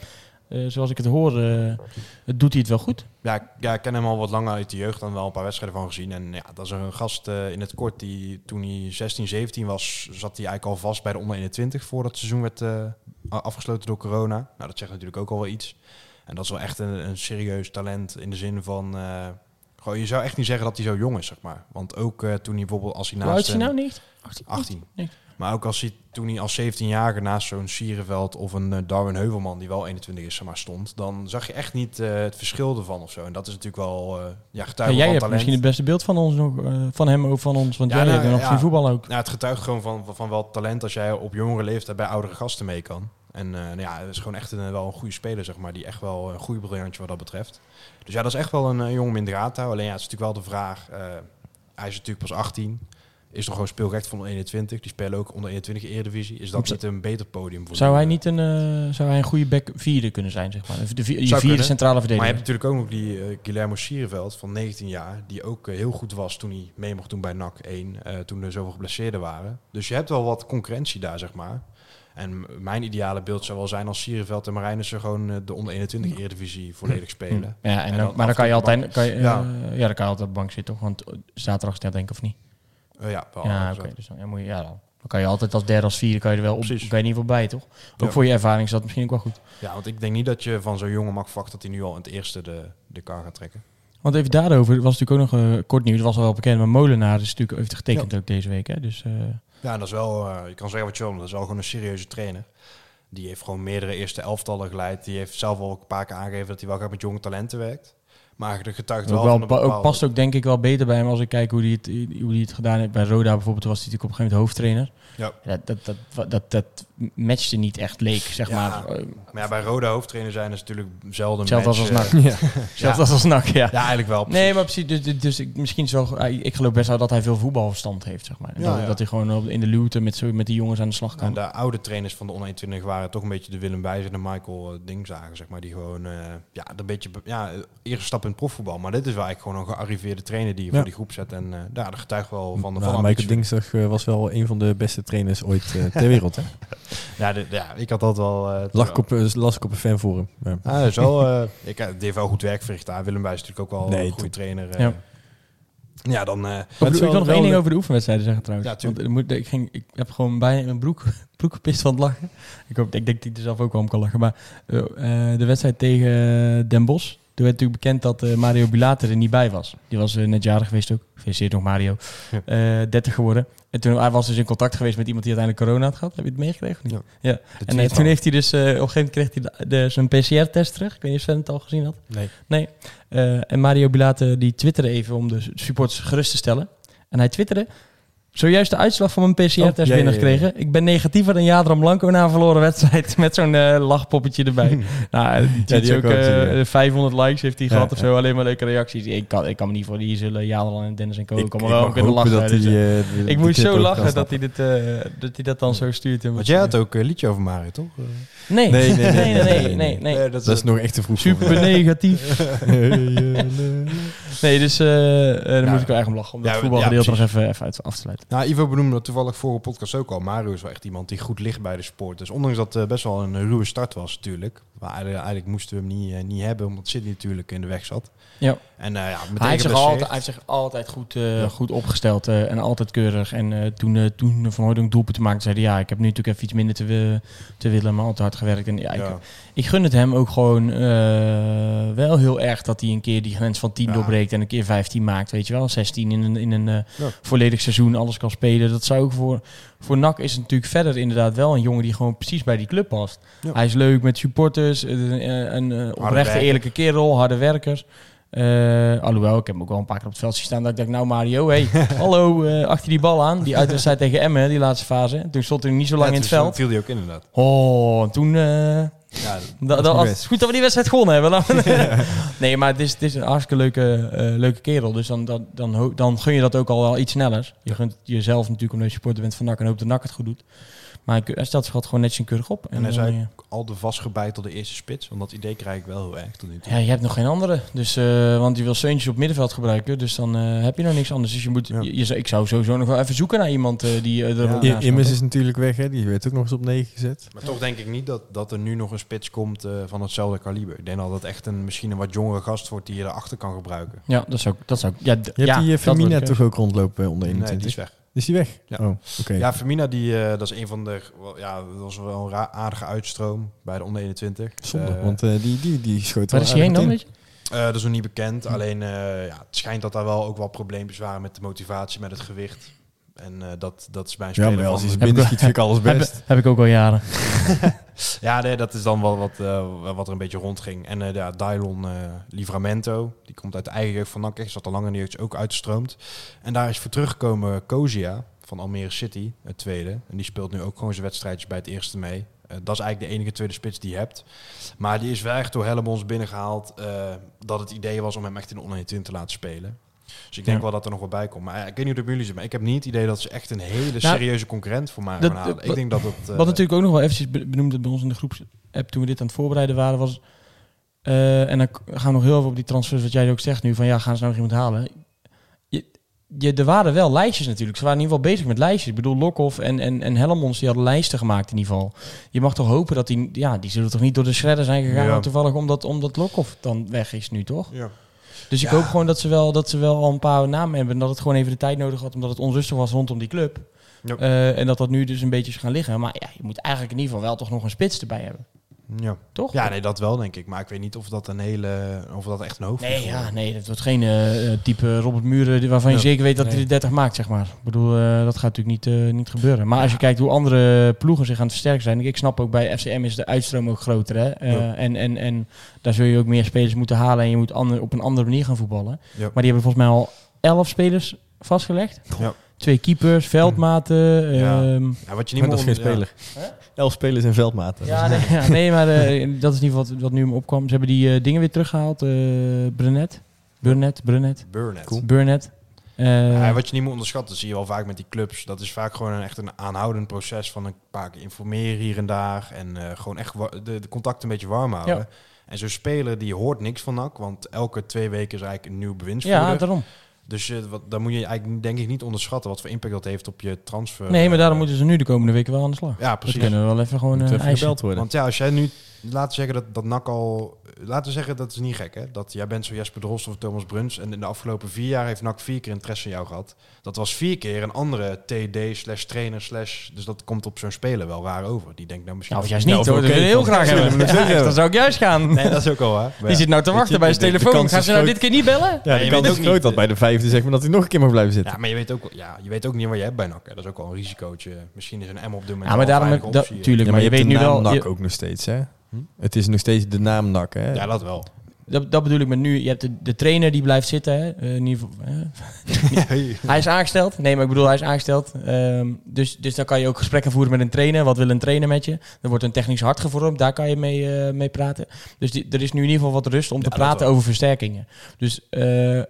eh, zoals ik het hoor, het doet hij het wel goed. Ja, ik- ja, ik ken hem al wat langer uit de jeugd dan wel een paar wedstrijden van gezien. En ja, dat is een gast in het kort die toen hij 16, 17 was, zat hij eigenlijk al vast bij de onder 21 voordat het seizoen werd afgesloten door corona. Nou, dat zegt natuurlijk ook al wel iets. En dat is wel echt een, een serieus talent in de zin van... gewoon, je zou echt niet zeggen dat hij zo jong is, zeg maar. Want ook eh, toen hij bijvoorbeeld als hij Hoe oud naast... is hij nou niet? 18. 18. Nee. Maar ook als hij toen hij als 17-jarige naast zo'n Sierenveld of een eh, Darwin Heuvelman, die wel 21 is, zeg maar, stond, dan zag je echt niet het verschil ervan of zo. En dat is natuurlijk wel eh ja, Ja, getuige jij hebt talent. misschien het beste beeld van ons nog, van hem ook van ons, want Ja, jij nou, hebt nog ja. geen voetbal ook. Nou, het getuigt gewoon van, van, van wel talent als jij op jongere leeftijd bij oudere gasten mee kan. En eh, nou ja, het is gewoon echt een, wel een goede speler, zeg maar, die echt wel een goede briljantje wat dat betreft. Dus ja, dat is echt wel een, eh, de gaten te houden. Alleen ja, het is natuurlijk wel de vraag, eh, hij is natuurlijk pas 18. is toch gewoon speelrecht van onder 21. Die spelen ook onder 21 Eredivisie. Is dat niet een beter podium voor Zou hij eh, niet een, eh, zou hij een goede back vierde kunnen zijn, zeg maar? De, je vierde kunnen. centrale Maar je verdediger. hebt natuurlijk ook nog die eh, Guillermo Sierenveld van 19 jaar. Die ook eh, heel goed was toen hij mee mocht doen bij NAC 1. eh, toen er zoveel geblesseerden waren. Dus je hebt wel wat concurrentie daar, zeg maar. En mijn ideale beeld zou wel zijn als Sierenveld en Marijnissen gewoon eh, de onder 21 Eredivisie volledig spelen. Hm. Ja, en En dan, dan maar dan kan je altijd, kan je, eh, Ja. ja. dan kan je altijd op de bank zitten, toch? Want zaterdag staat denk ik of niet? Eh, ja, wel. ja, dus dan, ja, moet je, ja, dan, dan kan je altijd als derde, als vierde, kan je er wel op, kan je Precies. in ieder geval bij, toch? Ook Ja. voor je ervaring is dat misschien ook wel goed. Ja, want ik denk niet dat je van zo'n jongen mag verwachten dat hij nu al in het eerste de, de kar gaat trekken. Want even daarover, er was natuurlijk ook nog eh, kort nieuws, was al wel bekend, maar Molenaar is natuurlijk, heeft getekend ook deze week, hè? Dus eh, Ja, en dat is wel, eh, je kan zeggen wat je wil, maar dat is wel gewoon een serieuze trainer. Die heeft gewoon meerdere eerste elftallen geleid. Die heeft zelf al een paar keer aangegeven dat hij wel graag met jonge talenten werkt. Maar de getuigt ook wel, ook past ook denk ik wel beter bij hem als ik kijk hoe hij het, hoe hij het gedaan heeft. Bij Roda bijvoorbeeld was hij natuurlijk op een gegeven moment hoofdtrainer. Ja. Dat, dat, dat, dat, dat matchte niet echt leek, zeg Ja, maar. Eh, Maar ja, bij Roda hoofdtrainer zijn is natuurlijk zelden Hetzelfde als als NAC. Zelfs als als NAC, ja. Ja, eigenlijk wel. Nee, maar precies. Dus, dus, dus ik, misschien is wel, eh, ik geloof best wel dat hij veel voetbalverstand heeft, zeg maar. En Ja, dat, ja. dat hij gewoon op- in de luwte met, zo, met die jongens aan de slag kan. En de oude trainers van de onder 21 waren toch een beetje de Willem Wijs en de Michael eh, Dingzagen, zeg maar. Die gewoon, eh, ja, een beetje, be- ja, eerste stap in het profvoetbal. Maar dit is wel eigenlijk gewoon een gearriveerde trainer die je Ja. voor die groep zet. En eh ja, dat getuigt wel van de Nou, van Michael. Dingsdag was wel een van de beste trainers ooit eh, ter wereld. Hè? Ja, de- ja, ik had dat wel... eh, Lag ik op, eh, las ik op een fanforum. Ja. Ah, wel, eh, ik, die heeft wel goed werk verricht daar. Willem Wijs is natuurlijk ook wel Nee, een goede trainer. Ja. ja. dan... eh, Ik, wil- ik wel- wil nog één ding over de oefenwedstrijden zeggen trouwens. Ja, tuurlijk. Want moet, ik, ging, ik heb gewoon bijna mijn broek, broek gepist van het lachen. Ik, hoop, ik denk dat ik er zelf ook wel om kan lachen. Maar de wedstrijd tegen Den Bosch. Toen werd natuurlijk bekend dat eh, Mario Bulater er niet bij was. Die was eh, net jarig geweest ook. Gefeliciteerd nog Mario. Ja. Eh 30 geworden. En toen hij was dus in contact geweest met iemand die uiteindelijk corona had gehad. Heb je het meegekregen? Ja. ja. En eh, toen heeft hij dus, eh, op een gegeven moment kreeg hij de, de, zijn PCR-test terug. Ik weet niet of Sven het al gezien had. Nee. Nee. Eh, en Mario Bilate die twitterde even om de supporters gerust te stellen. En hij twitterde... Zojuist de uitslag van mijn PCR-test Oh, ja, ja, binnengekregen. Ik ben negatiever dan Jadran Blanco na een verloren wedstrijd. Met zo'n eh, lachpoppetje erbij. nou, die is die ook ook wel gezien, eh, ja. 500 likes heeft hij Ja, gehad of ja. zo. Alleen maar leuke reacties. Ik kan, ik kan me niet voor. Die zullen Jadran en Dennis en Co. wel mag kunnen lachen. Dus, eh, eh, ik moest clip zo lachen dat hij, dit, eh, dat hij dat dan zo stuurt. Want jij had ook een liedje over Mario, toch? Eh, Nee, Nee, nee, nee, nee, nee, nee, nee. eh, Dat is nog echt te vroeg. Super negatief. Nee, dus eh, eh, daar Ja. moet ik wel erg om lachen. Om dat Ja, voetbalgedeelte nog even, even uit, af te sluiten. Nou, Ivo benoemde dat toevallig vorige podcast ook al. Mario is wel echt iemand die goed ligt bij de sport. Dus ondanks dat het best wel een ruwe start was natuurlijk. Maar eigenlijk, eigenlijk moesten we hem niet, eh, niet hebben, omdat Sydney natuurlijk in de weg zat. Ja. En eh ja, Hij heeft, zich altijd, hij heeft zich altijd goed, eh, goed opgesteld en altijd keurig. En toen, toen Van Hooydonk doelpunt te maken, zei hij... ja, ik heb nu natuurlijk even iets minder te, te willen, maar altijd hard gewerkt. En ja, ik, gun het hem ook gewoon wel heel erg dat hij een keer die grens van 10 Ja. doorbreekt... en een keer 15 maakt, weet je wel. 16 in een, in een volledig seizoen, alles kan spelen. Dat zou ook voor... Voor NAC is het natuurlijk verder inderdaad wel een jongen die gewoon precies bij die club past. Ja. Hij is leuk met supporters, eh, een, een eh, oprechte eerlijke kerel, harde werker. Eh, alhoewel, ik heb hem ook wel een paar keer op het veld zien staan dat ik dacht, nou Mario, hey, hallo, eh, achter die bal aan. Die uitwedstrijd tegen Emmen, die laatste fase. En Toen stond hij niet zo lang Ja, in het toen veld. viel hij ook inderdaad. Oh, en toen... eh, Ja, da- da- niet als- best. het is goed dat we die wedstrijd gewonnen hebben. Nee, maar het is, het is een hartstikke leuke, eh, leuke kerel. Dus dan, dan, dan, dan gun je dat ook al wel iets sneller. Je gunt jezelf natuurlijk omdat je supporter bent van NAC en hoopt dat NAC het goed doet. Maar hij, hij stelt zich altijd gewoon netjes en keurig op. En hij dan, zei eh, al de vastgebeitelde eerste spits. Want dat idee krijg ik wel heel erg tot nu toe. Ja, je hebt nog geen andere. Dus, eh, want je wil Seuntjes op middenveld gebruiken. Dus dan eh, heb je nog niks anders. Dus je moet, Ja. je, ik zou sowieso nog wel even zoeken naar iemand die er Ja. Immers is natuurlijk weg, hè? die werd ook nog eens op 9 gezet. Maar toch denk ik niet dat, dat er nu nog een spits komt eh, van hetzelfde kaliber. Ik denk dat het echt een, misschien een wat jongere gast wordt die je erachter kan gebruiken. Ja, dat zou, dat zou ja, Je hebt ja, die dat Femina toch ook rondlopen onder Nee, 21? die is weg. Is die weg? Ja. Oh, oké. Ja, Femina, die, eh, dat is een van de... wel, Ja, dat was wel een aardige uitstroom bij de onder 21. Zonde, Eh, want eh, die, die, die schoot Waar wel is hij heen dan, in. weet je? eh, dat is nog niet bekend. Alleen, eh, ja, het schijnt dat daar wel ook wel probleempjes waren met de motivatie, met het gewicht. En eh, dat, dat is bij een Ja, speler maar als hij binnen schiet, vind ik alles Heb, best. heb ik ook al jaren. Ja, nee, dat is dan wel wat, eh, wat er een beetje rondging. En eh ja, Dylon eh, Livramento, die komt uit de eigen jeugd van NAC, is zat al langer niet ook uitstroomt. En daar is voor teruggekomen Kozia van Almere City, het tweede. En die speelt nu ook gewoon zijn wedstrijdjes bij het eerste mee. Dat is eigenlijk de enige tweede spits die je hebt. Maar die is wel echt door Hellemons binnengehaald eh, dat het idee was om hem echt in de onder 21 te laten spelen. Dus ik denk Ja. wel dat er nog wat bij komt. Maar ja, ik weet niet hoe bij jullie zit, maar ik heb niet het idee dat ze echt een hele Nou, serieuze concurrent voor mij dat- gaan halen. Ik wat- denk dat het... eh, Wat natuurlijk ook nog wel eventjes be- benoemd bij ons in de groepsapp toen we dit aan het voorbereiden waren, was... eh, en dan gaan we nog heel even op die transfers, wat jij ook zegt nu, van ja, gaan ze nou nog iemand halen? Je, je, er waren wel lijstjes natuurlijk. Ze waren in ieder geval bezig met lijstjes. Ik bedoel, Lokhoff en, en, en Hellemons, die hadden lijsten gemaakt in ieder geval. Je mag toch hopen dat die... Ja, die zullen toch niet door de shredder zijn gegaan, Ja. toevallig omdat, omdat Lokhoff dan weg is nu, toch? Ja. Dus ik hoop gewoon dat ze, wel, dat ze wel al een paar namen hebben. En dat het gewoon even de tijd nodig had, omdat het onrustig was rondom die club. Eh, en dat dat nu dus een beetje is gaan liggen. Maar ja, je moet eigenlijk in ieder geval wel toch nog een spits erbij hebben. Ja. Toch? ja, nee, dat wel denk ik. Maar ik weet niet of dat een hele... Of dat echt een hoofd Nee, is ja, nee, dat wordt geen eh, eh, type Robert Muren waarvan je Ja. zeker weet dat Nee. hij de 30 maakt, zeg maar. Ik bedoel, eh, dat gaat natuurlijk niet, eh, niet gebeuren. Maar als je kijkt hoe andere ploegen zich aan het versterken zijn. Ik snap ook bij FCM is de uitstroom ook groter. Hè? Eh, Ja. en, en, en daar zul je ook meer spelers moeten halen en je moet ander, op een andere manier gaan voetballen. Ja. Maar die hebben volgens mij al 11 spelers vastgelegd. Ja. Twee keepers, veldmaten. Ja. ehm, Ja, wat je niet Maar dat is geen meer speler. Elf spelers en veldmaten. Ja, nee, ja, nee maar eh, dat is in ieder geval wat, wat nu me opkwam. Ze hebben die eh, dingen weer teruggehaald. eh Brunet. Burnett, Brunet. Ja, Burnett. Cool. Burnett. Eh, Ja, wat je niet moet onderschatten, zie je wel vaak met die clubs. Dat is vaak gewoon een, echt een aanhoudend proces van een paar keer informeren hier en daar. En eh, gewoon echt de, de contacten een beetje warm houden. Ja. En zo'n speler die hoort niks van NAC, want elke twee weken is eigenlijk een nieuw bewindsvoerder. ja, daarom. Dus eh, wat, dan moet je eigenlijk denk ik niet onderschatten wat voor impact dat heeft op je transfer. Nee, maar daarom Eh, moeten ze nu de komende weken wel aan de slag. Ja, Dat precies. kunnen we wel even gewoon eh, even gebeld worden. Want ja, als jij nu, laten we zeggen dat, dat NAC al, laten we zeggen dat is niet gek hè, dat jij bent zo Jesper Drost of Thomas Bruns en in de afgelopen vier jaar heeft NAC vier keer interesse in jou gehad. Dat was vier keer een andere TD slash trainer slash, dus dat komt op zo'n speler wel raar over. Die denkt nou misschien... Nou, of juist niet hoor. oké, Dat wil je heel graag hebben. Ja, dan zou ik juist gaan. Nee, dat is ook al waar. Die zit nou te wachten bij zijn telefoon. Gaan is ze nou dit keer niet bellen? Ja, je weet is ook groot niet, dat bij de vijfde zeg maar dat hij nog een keer mag blijven zitten. Ja, maar je weet ook, ja, je weet ook niet wat je hebt bij NAC. hè. Dat is ook wel een risicootje. Misschien is een M op de moment Ja, maar daarom... veilige Dat, optie, hè. tuurlijk, Ja, maar je weet nu wel... NAC ook nog steeds, hè? Hm? Het is nog steeds de naam NAC, hè? Ja, dat wel. Dat, dat bedoel ik met nu. Je hebt de, de trainer die blijft zitten. Hè? Eh, in ieder geval, hè? Hij is aangesteld. Nee, maar ik bedoel, hij is aangesteld. Ehm, dus, dus dan kan je ook gesprekken voeren met een trainer. Wat wil een trainer met je? Er wordt een technisch hart gevormd. Daar kan je mee, eh, mee praten. Dus die, er is nu in ieder geval wat rust om te praten over versterkingen. Dus eh,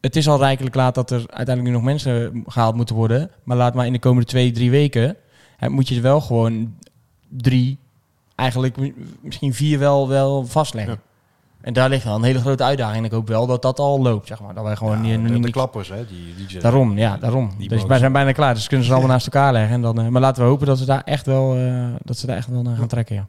het is al rijkelijk laat dat er uiteindelijk nu nog mensen gehaald moeten worden. Maar laat maar in de komende twee, drie weken... Hè, moet je er wel gewoon drie, eigenlijk mi- misschien vier wel, wel vastleggen. Ja. En daar ligt wel een hele grote uitdaging. En ik hoop wel dat dat al loopt, zeg maar. Dat wij gewoon Ja, niet, de, niet, de klappers, hè, die, die Daarom, ja, daarom. Die dus wij zijn bijna klaar. Dus kunnen ze allemaal naast elkaar leggen. En dan, eh, maar laten we hopen dat ze daar echt wel, eh, dat ze daar echt wel naar gaan trekken, ja.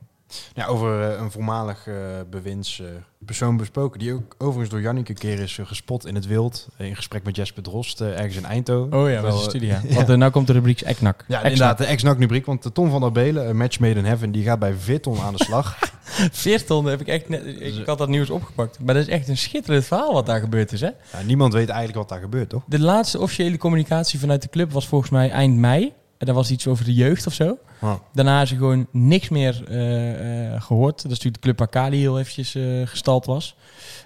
Ja, over eh, een voormalig eh bewindspersoon besproken, die ook overigens door Janneke een keer is eh, gespot in het wild, eh, in gesprek met Jesper Drost, eh, ergens in Eindhoven. Oh ja, Wel, eh, de studie, ja. Want eh, nou komt de rubriek Eknak. Ja, Eknak. inderdaad, de ex-NAC rubriek, want de Tom van der Belen, een match made in heaven, die gaat bij Vitton aan de slag. 14 heb ik echt net, ik had dat nieuws opgepakt. Maar dat is echt een schitterend verhaal wat daar gebeurd is, hè? ja, niemand weet eigenlijk wat daar gebeurt, toch? De laatste officiële communicatie vanuit de club was volgens mij eind mei. En dat was iets over de jeugd of zo. Daarna is er gewoon niks meer eh, eh, gehoord. Dat is natuurlijk de club waar Kali heel eventjes eh, gestald was.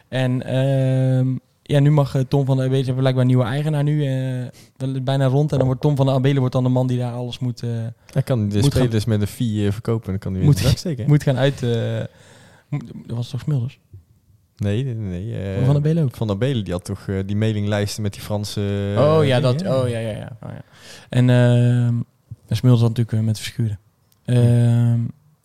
En ehm, ja, nu mag Tom van der Abelen, hebben blijkbaar een nieuwe eigenaar nu. wel bijna rond. En dan wordt Tom van der Abelen wordt dan de man die daar alles moet, eh, Hij kan de spelers met een fee verkopen en dan kan hij weer Moet- in de steken. moet gaan uit... moet- dat was toch Smulders? Nee, nee, nee. eh, van der Belen ook? Van der Belen, die had toch die mailinglijsten met die Franse... oh ja, dat, oh ja, ja, ja. Oh, ja. En ehm en Smulders had natuurlijk eh, met Verschuren. Ehm,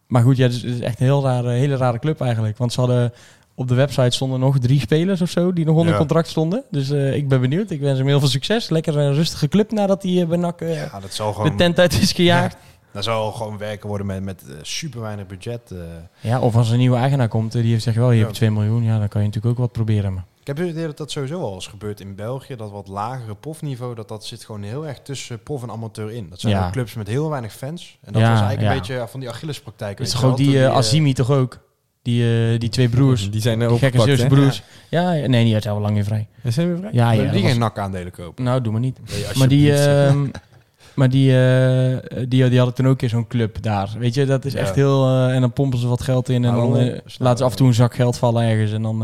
maar goed, ja, dus het is echt een heel rare, hele rare club eigenlijk. Want ze hadden op de website stonden nog drie spelers of zo die nog onder Ja. contract stonden. Dus eh, ik ben benieuwd. Ik wens hem heel veel succes. Lekker een rustige club nadat hij eh, bij NAC eh, Ja, dat zal gewoon, de tent uit is gejaagd. dat zal gewoon werken worden met, met eh, super weinig budget. eh. Ja, of als er een nieuwe eigenaar komt, eh, die heeft zegt wel, je Ja. hebt 2 miljoen. Ja, dan kan je natuurlijk ook wat proberen. Maar. Ik heb het idee dat dat sowieso al eens gebeurt in België. Dat wat lagere profniveau, dat dat zit gewoon heel erg tussen prof en amateur in. Dat zijn Ja. ook clubs met heel weinig fans. En dat Ja, was eigenlijk ja. een beetje van die Achillespraktijk. Is je ook wel, die eh eh, Azimi toch ook? Die, eh, die twee broers. Die zijn Die gekke opgepakt, Zeeuwse hè? broers. Ja, ja, nee, die zijn al lang weer vrij. Ja, Zijn we vrij? Ja, ja. die geen was- NAC-aandelen kopen. Nou, doe maar niet. Nee, Maar die. maar die, eh, die, die hadden toen ook keer zo'n club daar. Weet je, dat is Ja. echt heel... eh, en dan pompen ze wat geld in en dan eh, laten ze af en toe een zak geld vallen ergens. En dan...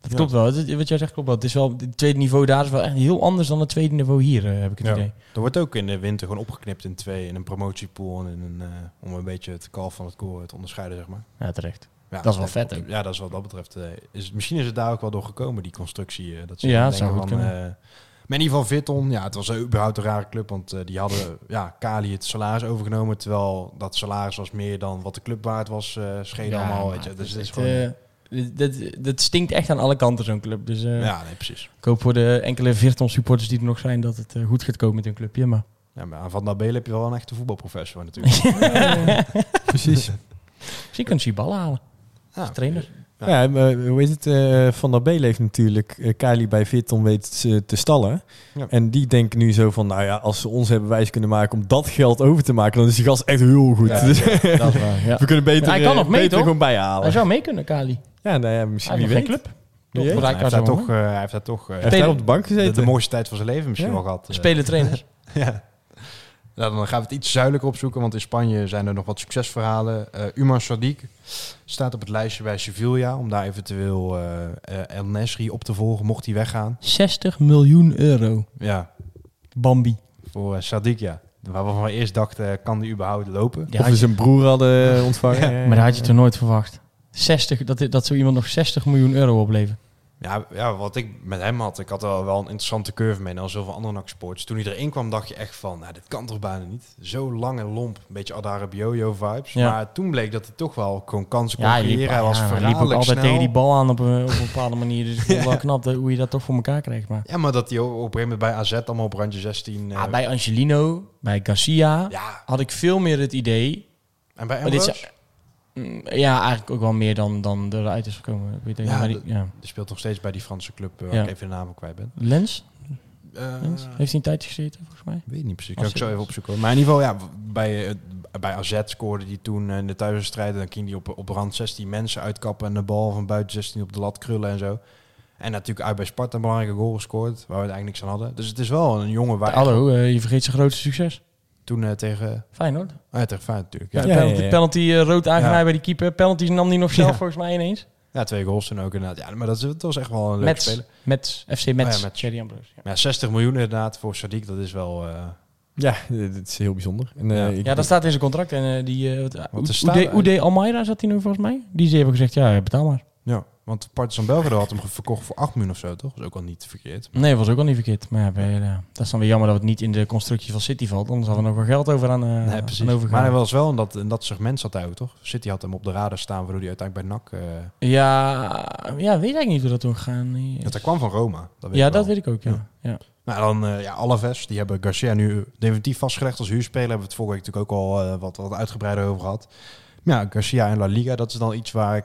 dat Ja. klopt wel. Het- wat jij zegt klopt wel. Het is wel... Het tweede niveau daar is wel echt heel anders dan het tweede niveau hier, heb ik het Ja. idee. Er wordt ook in de winter gewoon opgeknipt in twee. In een promotiepool en in een, om een beetje het kalf van het koren te onderscheiden, zeg maar. Ja, terecht. Ja, Dat is wel vet ook. Ja, dat is wat dat betreft. is, misschien is het daar ook wel door gekomen, die constructie. dat ze Ja, zou goed van, kunnen. maar in ieder geval Vitton, ja, het was überhaupt een rare club. Want eh, die hadden ja, Kali het salaris overgenomen. Terwijl dat salaris was meer dan wat de club waard was. eh scheen allemaal, weet je. Dus het is het, gewoon... eh, dit- dit- dat stinkt echt aan alle kanten, zo'n club. Dus eh, ja, nee, precies. ik hoop voor de enkele Virton supporters die er nog zijn, dat het goed gaat komen met hun clubje. Maar Ja, maar aan Van Belen heb je wel een echte voetbalprofessor natuurlijk. Precies. misschien kunnen ze die ballen halen. Ja, Als trainer. Ja. Ja, maar hoe is het? eh, Van der Beel heeft natuurlijk eh, Kali bij Vitton weten ze te stallen. Ja. En die denken nu zo van, nou ja, als ze ons hebben wijs kunnen maken om dat geld over te maken, dan is die gast echt heel goed. Ja, Dus Dat is waar, ja. we kunnen beter, Ja, hij kan eh, nog mee, beter toch? gewoon bijhalen. Hij zou mee kunnen, Kali. Ja, nou ja, misschien Hij wie weet. club. Toch? weet. Hij heeft daar toch, eh, hij heeft daar toch eh, Hij heeft daar op de bank gezeten. de mooiste tijd van zijn leven misschien Ja. wel gehad. eh. Spelen trainers. Ja. Nou, dan gaan we het iets zuidelijker opzoeken, want in Spanje zijn er nog wat succesverhalen. Eh Umar Sadiq staat op het lijstje bij Sevilla om daar eventueel eh, eh, El Nesri op te volgen, mocht hij weggaan. 60 miljoen euro. Ja, Bambi. voor uh, Sadiq, ja. Waarvan we eerst dachten, kan die überhaupt lopen? Ja, of we zijn broer hadden ontvangen. Ja, maar dat had je toch nooit verwacht. 60, dat, dat zo iemand nog 60 miljoen euro oplevert. Ja, ja, wat ik met hem had, ik had wel, wel een interessante curve mee, en al zoveel andere NAC sports. Toen hij erin kwam, dacht je echt van, nou, dit kan toch bijna niet. Zo lang en lomp, een beetje Adara Biojo vibes. Ja. Maar toen bleek dat hij toch wel gewoon kansen kon Ja, liep, creëren. Hij was ja, hij liep ook altijd snel. tegen die bal aan op een, op een bepaalde manier. Dus ik vond wel knap dat- hoe je dat toch voor elkaar krijgt. Maar Ja, maar dat hij op een gegeven moment bij AZ allemaal op randje 16... eh, ja, bij Angelino, bij Garcia, ja, had ik veel meer het idee... en bij Ambrose, Ja, eigenlijk ook wel meer dan, dan eruit is gekomen. Ik Ja, die- ja. speelt nog steeds bij die Franse club, eh, waar Ja. ik even de naam kwijt ben. Lens? Eh, Lens? Heeft hij een tijdje gezeten, volgens mij? weet niet precies, kan ik zo even opzoeken. Maar in ieder geval, ja, bij, eh, bij AZ scoorde hij toen in de thuiswedstrijden. Dan ging hij op, op rand 16 mensen uitkappen en de bal van buiten 16 op de lat krullen en zo. En natuurlijk uit bij Sparta een belangrijke goal gescoord, waar we eigenlijk niks aan hadden. Dus het is wel een jongen waar Hallo, je vergeet zijn grootste succes. Toen eh, tegen... Fijn hoor. Oh ja, tegen Feyenoord natuurlijk. Ja. Ja, penalty, ja, ja. penalty eh, rood aangeraaid Ja. bij die keeper. Penalties nam hij nog zelf Ja. volgens mij ineens. ja, twee goals toen ook inderdaad. Ja, maar dat, is- dat was echt wel een leuke Met, speler. met FC Metz. Oh ja, Metz. Thierry Ambrose. Ja. Maar ja, 60 miljoen inderdaad voor Sadiq, dat is wel... eh, Ja, dat is heel bijzonder. En, eh, Ja. ik- Ja, dat staat in zijn contract. En eh, die, eh, wat, Oede Almeida zat hij nu volgens mij. Die ze hebben gezegd, ja, betaal maar. ja, want Partizan Belgrado had hem verkocht voor 8 miljoen of zo, toch? Dat is ook al niet verkeerd. Nee, was ook al niet verkeerd. Maar ja, bij, dat is dan weer jammer dat het niet in de constructie van City valt. Anders hadden we nog wel geld over aan, eh Nee, precies. aan. Maar hij was wel in dat, in dat segment zat hij ook, toch? City had hem op de radar staan, waardoor hij uiteindelijk bij NAC... eh Ja, ja, weet ik niet hoe dat toen gegaan is. dat hij kwam van Roma. Dat weet ja, ik dat weet ik ook, ja. ja. Nou, dan eh ja, Alaves, die hebben Garcia nu definitief vastgelegd als huurspeler. Hebben we het vorige week natuurlijk ook al wat, wat uitgebreider over gehad. Maar ja, Garcia en La Liga, dat is dan iets waar ik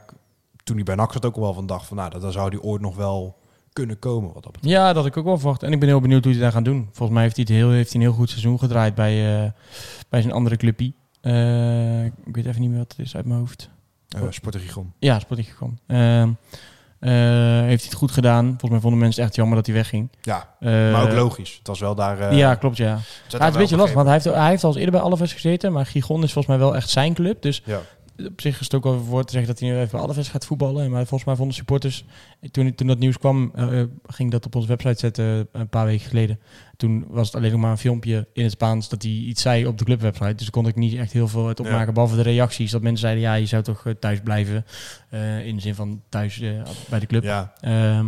toen hij bij NAC zat ook al wel van dacht van... Nou, dat, zou hij ooit nog wel kunnen komen, wat dat betreft. Ja, dat ik ook wel verwacht. En ik ben heel benieuwd hoe hij daar gaat doen. Volgens mij heeft hij, het heel, heeft hij een heel goed seizoen gedraaid bij, eh, bij zijn andere clubje. Eh, ik weet even niet meer wat het is uit mijn hoofd. Uh, Sporting Gijon. Ja, Sporting gekomen. Ehm eh, heeft hij het goed gedaan. Volgens mij vonden mensen het echt jammer dat hij wegging. Ja, Eh, maar ook logisch. Het was wel daar... eh, ja, klopt, ja. het is een beetje lastig, want hij heeft, hij heeft al eens eerder bij Alaves gezeten. Maar Gigon is volgens mij wel echt zijn club. Dus Ja. Op zich is het ook wel voor te zeggen dat hij nu even Alaves gaat voetballen. Maar volgens mij vonden supporters, toen, toen dat nieuws kwam, eh, eh, ging dat op onze website zetten een paar weken geleden. Toen was het alleen nog maar een filmpje in het Spaans dat hij iets zei op de clubwebsite. Dus daar kon ik niet echt heel veel uit opmaken, Ja. behalve de reacties. Dat mensen zeiden, ja, je zou toch eh, thuis blijven. Eh, in de zin van thuis eh, bij de club. Ja, Ehm,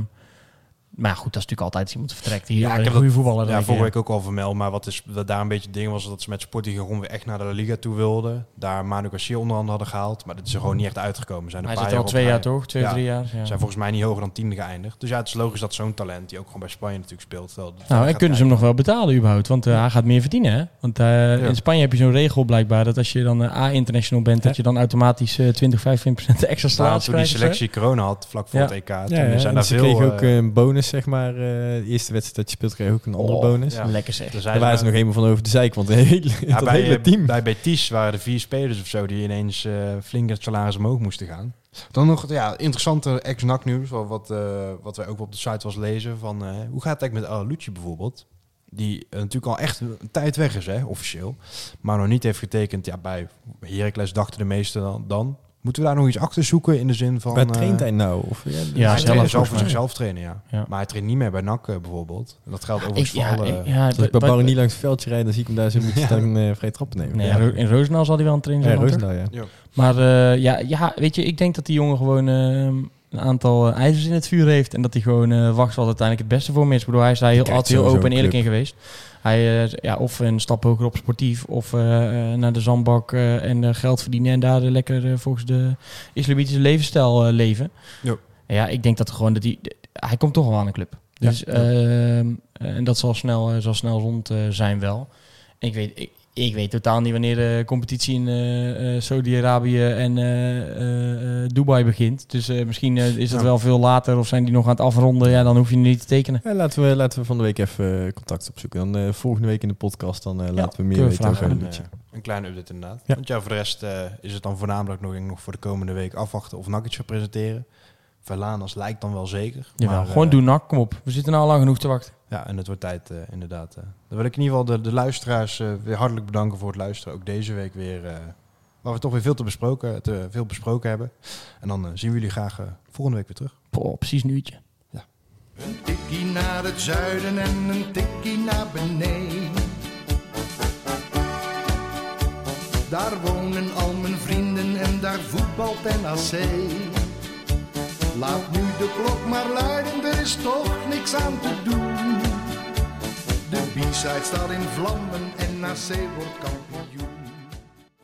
maar goed, dat is natuurlijk altijd als iemand vertrekt. Hier, Ja, ik een heb goede voetballer. ja vorige week ook al vermeld. Maar wat, is, wat daar een beetje het ding was, dat ze met Sporting weer echt naar de Liga toe wilden. Daar Manu Garcia onder andere hadden gehaald. Maar dat is er gewoon niet echt uitgekomen. Zijn een Hij paar zit al op twee jaar toch? Twee, Ja. drie jaar. Ja. Zijn volgens mij niet hoger dan tiende geëindigd. Dus ja, het is logisch dat zo'n talent, die ook gewoon bij Spanje natuurlijk speelt. Wel, Nou, en kunnen ze hem nog wel betalen überhaupt? Want eh, hij gaat meer verdienen, hè? Want eh, in Spanje heb je zo'n regel blijkbaar dat als je dan eh, A-international bent, dat je dan automatisch eh 20, 25% extra salaris toen die krijgt. selectie corona had, vlak voor Ja. het EK. Toen Ja, zijn ja, daar en ze veel... kregen ook een bonus, zeg maar. eh, de eerste wedstrijd dat je speelt, kreeg je ook een andere Oh, bonus. ja. Lekker zeg. Daar waren ze nog helemaal van over de zijkant. Het hele, Ja, bij, hele eh, team. bij Betis waren er vier spelers of zo die ineens eh, flink het salaris omhoog moesten gaan. Dan nog ja, interessante ex-NAC nieuws, wat, wat, eh, wat wij ook op de site was lezen. Van, eh, hoe gaat het eigenlijk met Alucci bijvoorbeeld? Die natuurlijk al echt een tijd weg is, hè, officieel. Maar nog niet heeft getekend. Ja, bij Heracles dachten de meesten dan, dan Moeten we daar nog iets achter zoeken in de zin van... Waar eh, traint hij nou? Of, ja, Ja, hij zelf, traint zelf voor zichzelf trainen, ja. Ja. Maar hij traint niet meer bij NAC eh, bijvoorbeeld. En dat geldt Ik, overigens ja, voor alle... ik- ja, Als ik bij Barry niet langs het veldje rijden, dan zie ik hem daar zo moeten Ja. staan eh vrij trappen nemen. Nee, Ja. In Roosendaal zal hij wel een trainer Ja, zijn. toch? Roosendaal, ja. Maar eh, ja, ja, weet je, ik denk dat die jongen gewoon eh, een aantal eh, ijzers in het vuur heeft. En dat hij gewoon eh, wacht wat uiteindelijk het beste voor hem is. Ik bedoel, hij is daar heel, altijd heel open en eerlijk in geweest. Hij, eh, ja, of een stap hoger op sportief, of naar de zandbak en geld verdienen. En daar lekker volgens de islamitische levensstijl leven. Ja. Ja, ik denk dat gewoon dat hij... Hij komt toch wel aan een club. Dus, ehm, en dat zal snel, zal snel rond zijn wel. En ik weet, ik, ik weet totaal niet wanneer de competitie in eh, eh, Saudi-Arabië en eh, Dubai begint. Dus eh, misschien is dat Ja. wel veel later of zijn die nog aan het afronden. Ja, dan hoef je niet te tekenen. Ja, laten, we, laten we van de week even contact opzoeken. Dan eh, volgende week in de podcast dan eh, laten we meer we weten over. Een, een kleine update inderdaad. Ja. Want ja, voor de rest eh, is het dan voornamelijk nog, nog voor de komende week afwachten of gaat presenteren. Verlanas lijkt dan wel zeker. Maar, gewoon eh, doen, nak, kom op. We zitten nou al lang genoeg te wachten. Ja, en het wordt tijd eh, inderdaad. eh. dan wil ik in ieder geval de, de luisteraars eh, weer hartelijk bedanken voor het luisteren. Ook deze week weer, eh, waar we toch weer veel te besproken, te veel besproken hebben. En dan zien we jullie graag volgende week weer terug. Poh, precies een uurtje. Een tikkie naar het zuiden en een tikkie naar beneden. Daar wonen al mijn vrienden en daar voetbalt NAC. Laat nu de klok maar luiden, er is toch niks aan te doen. De B-side staat in vlammen en NAC wordt kampioen.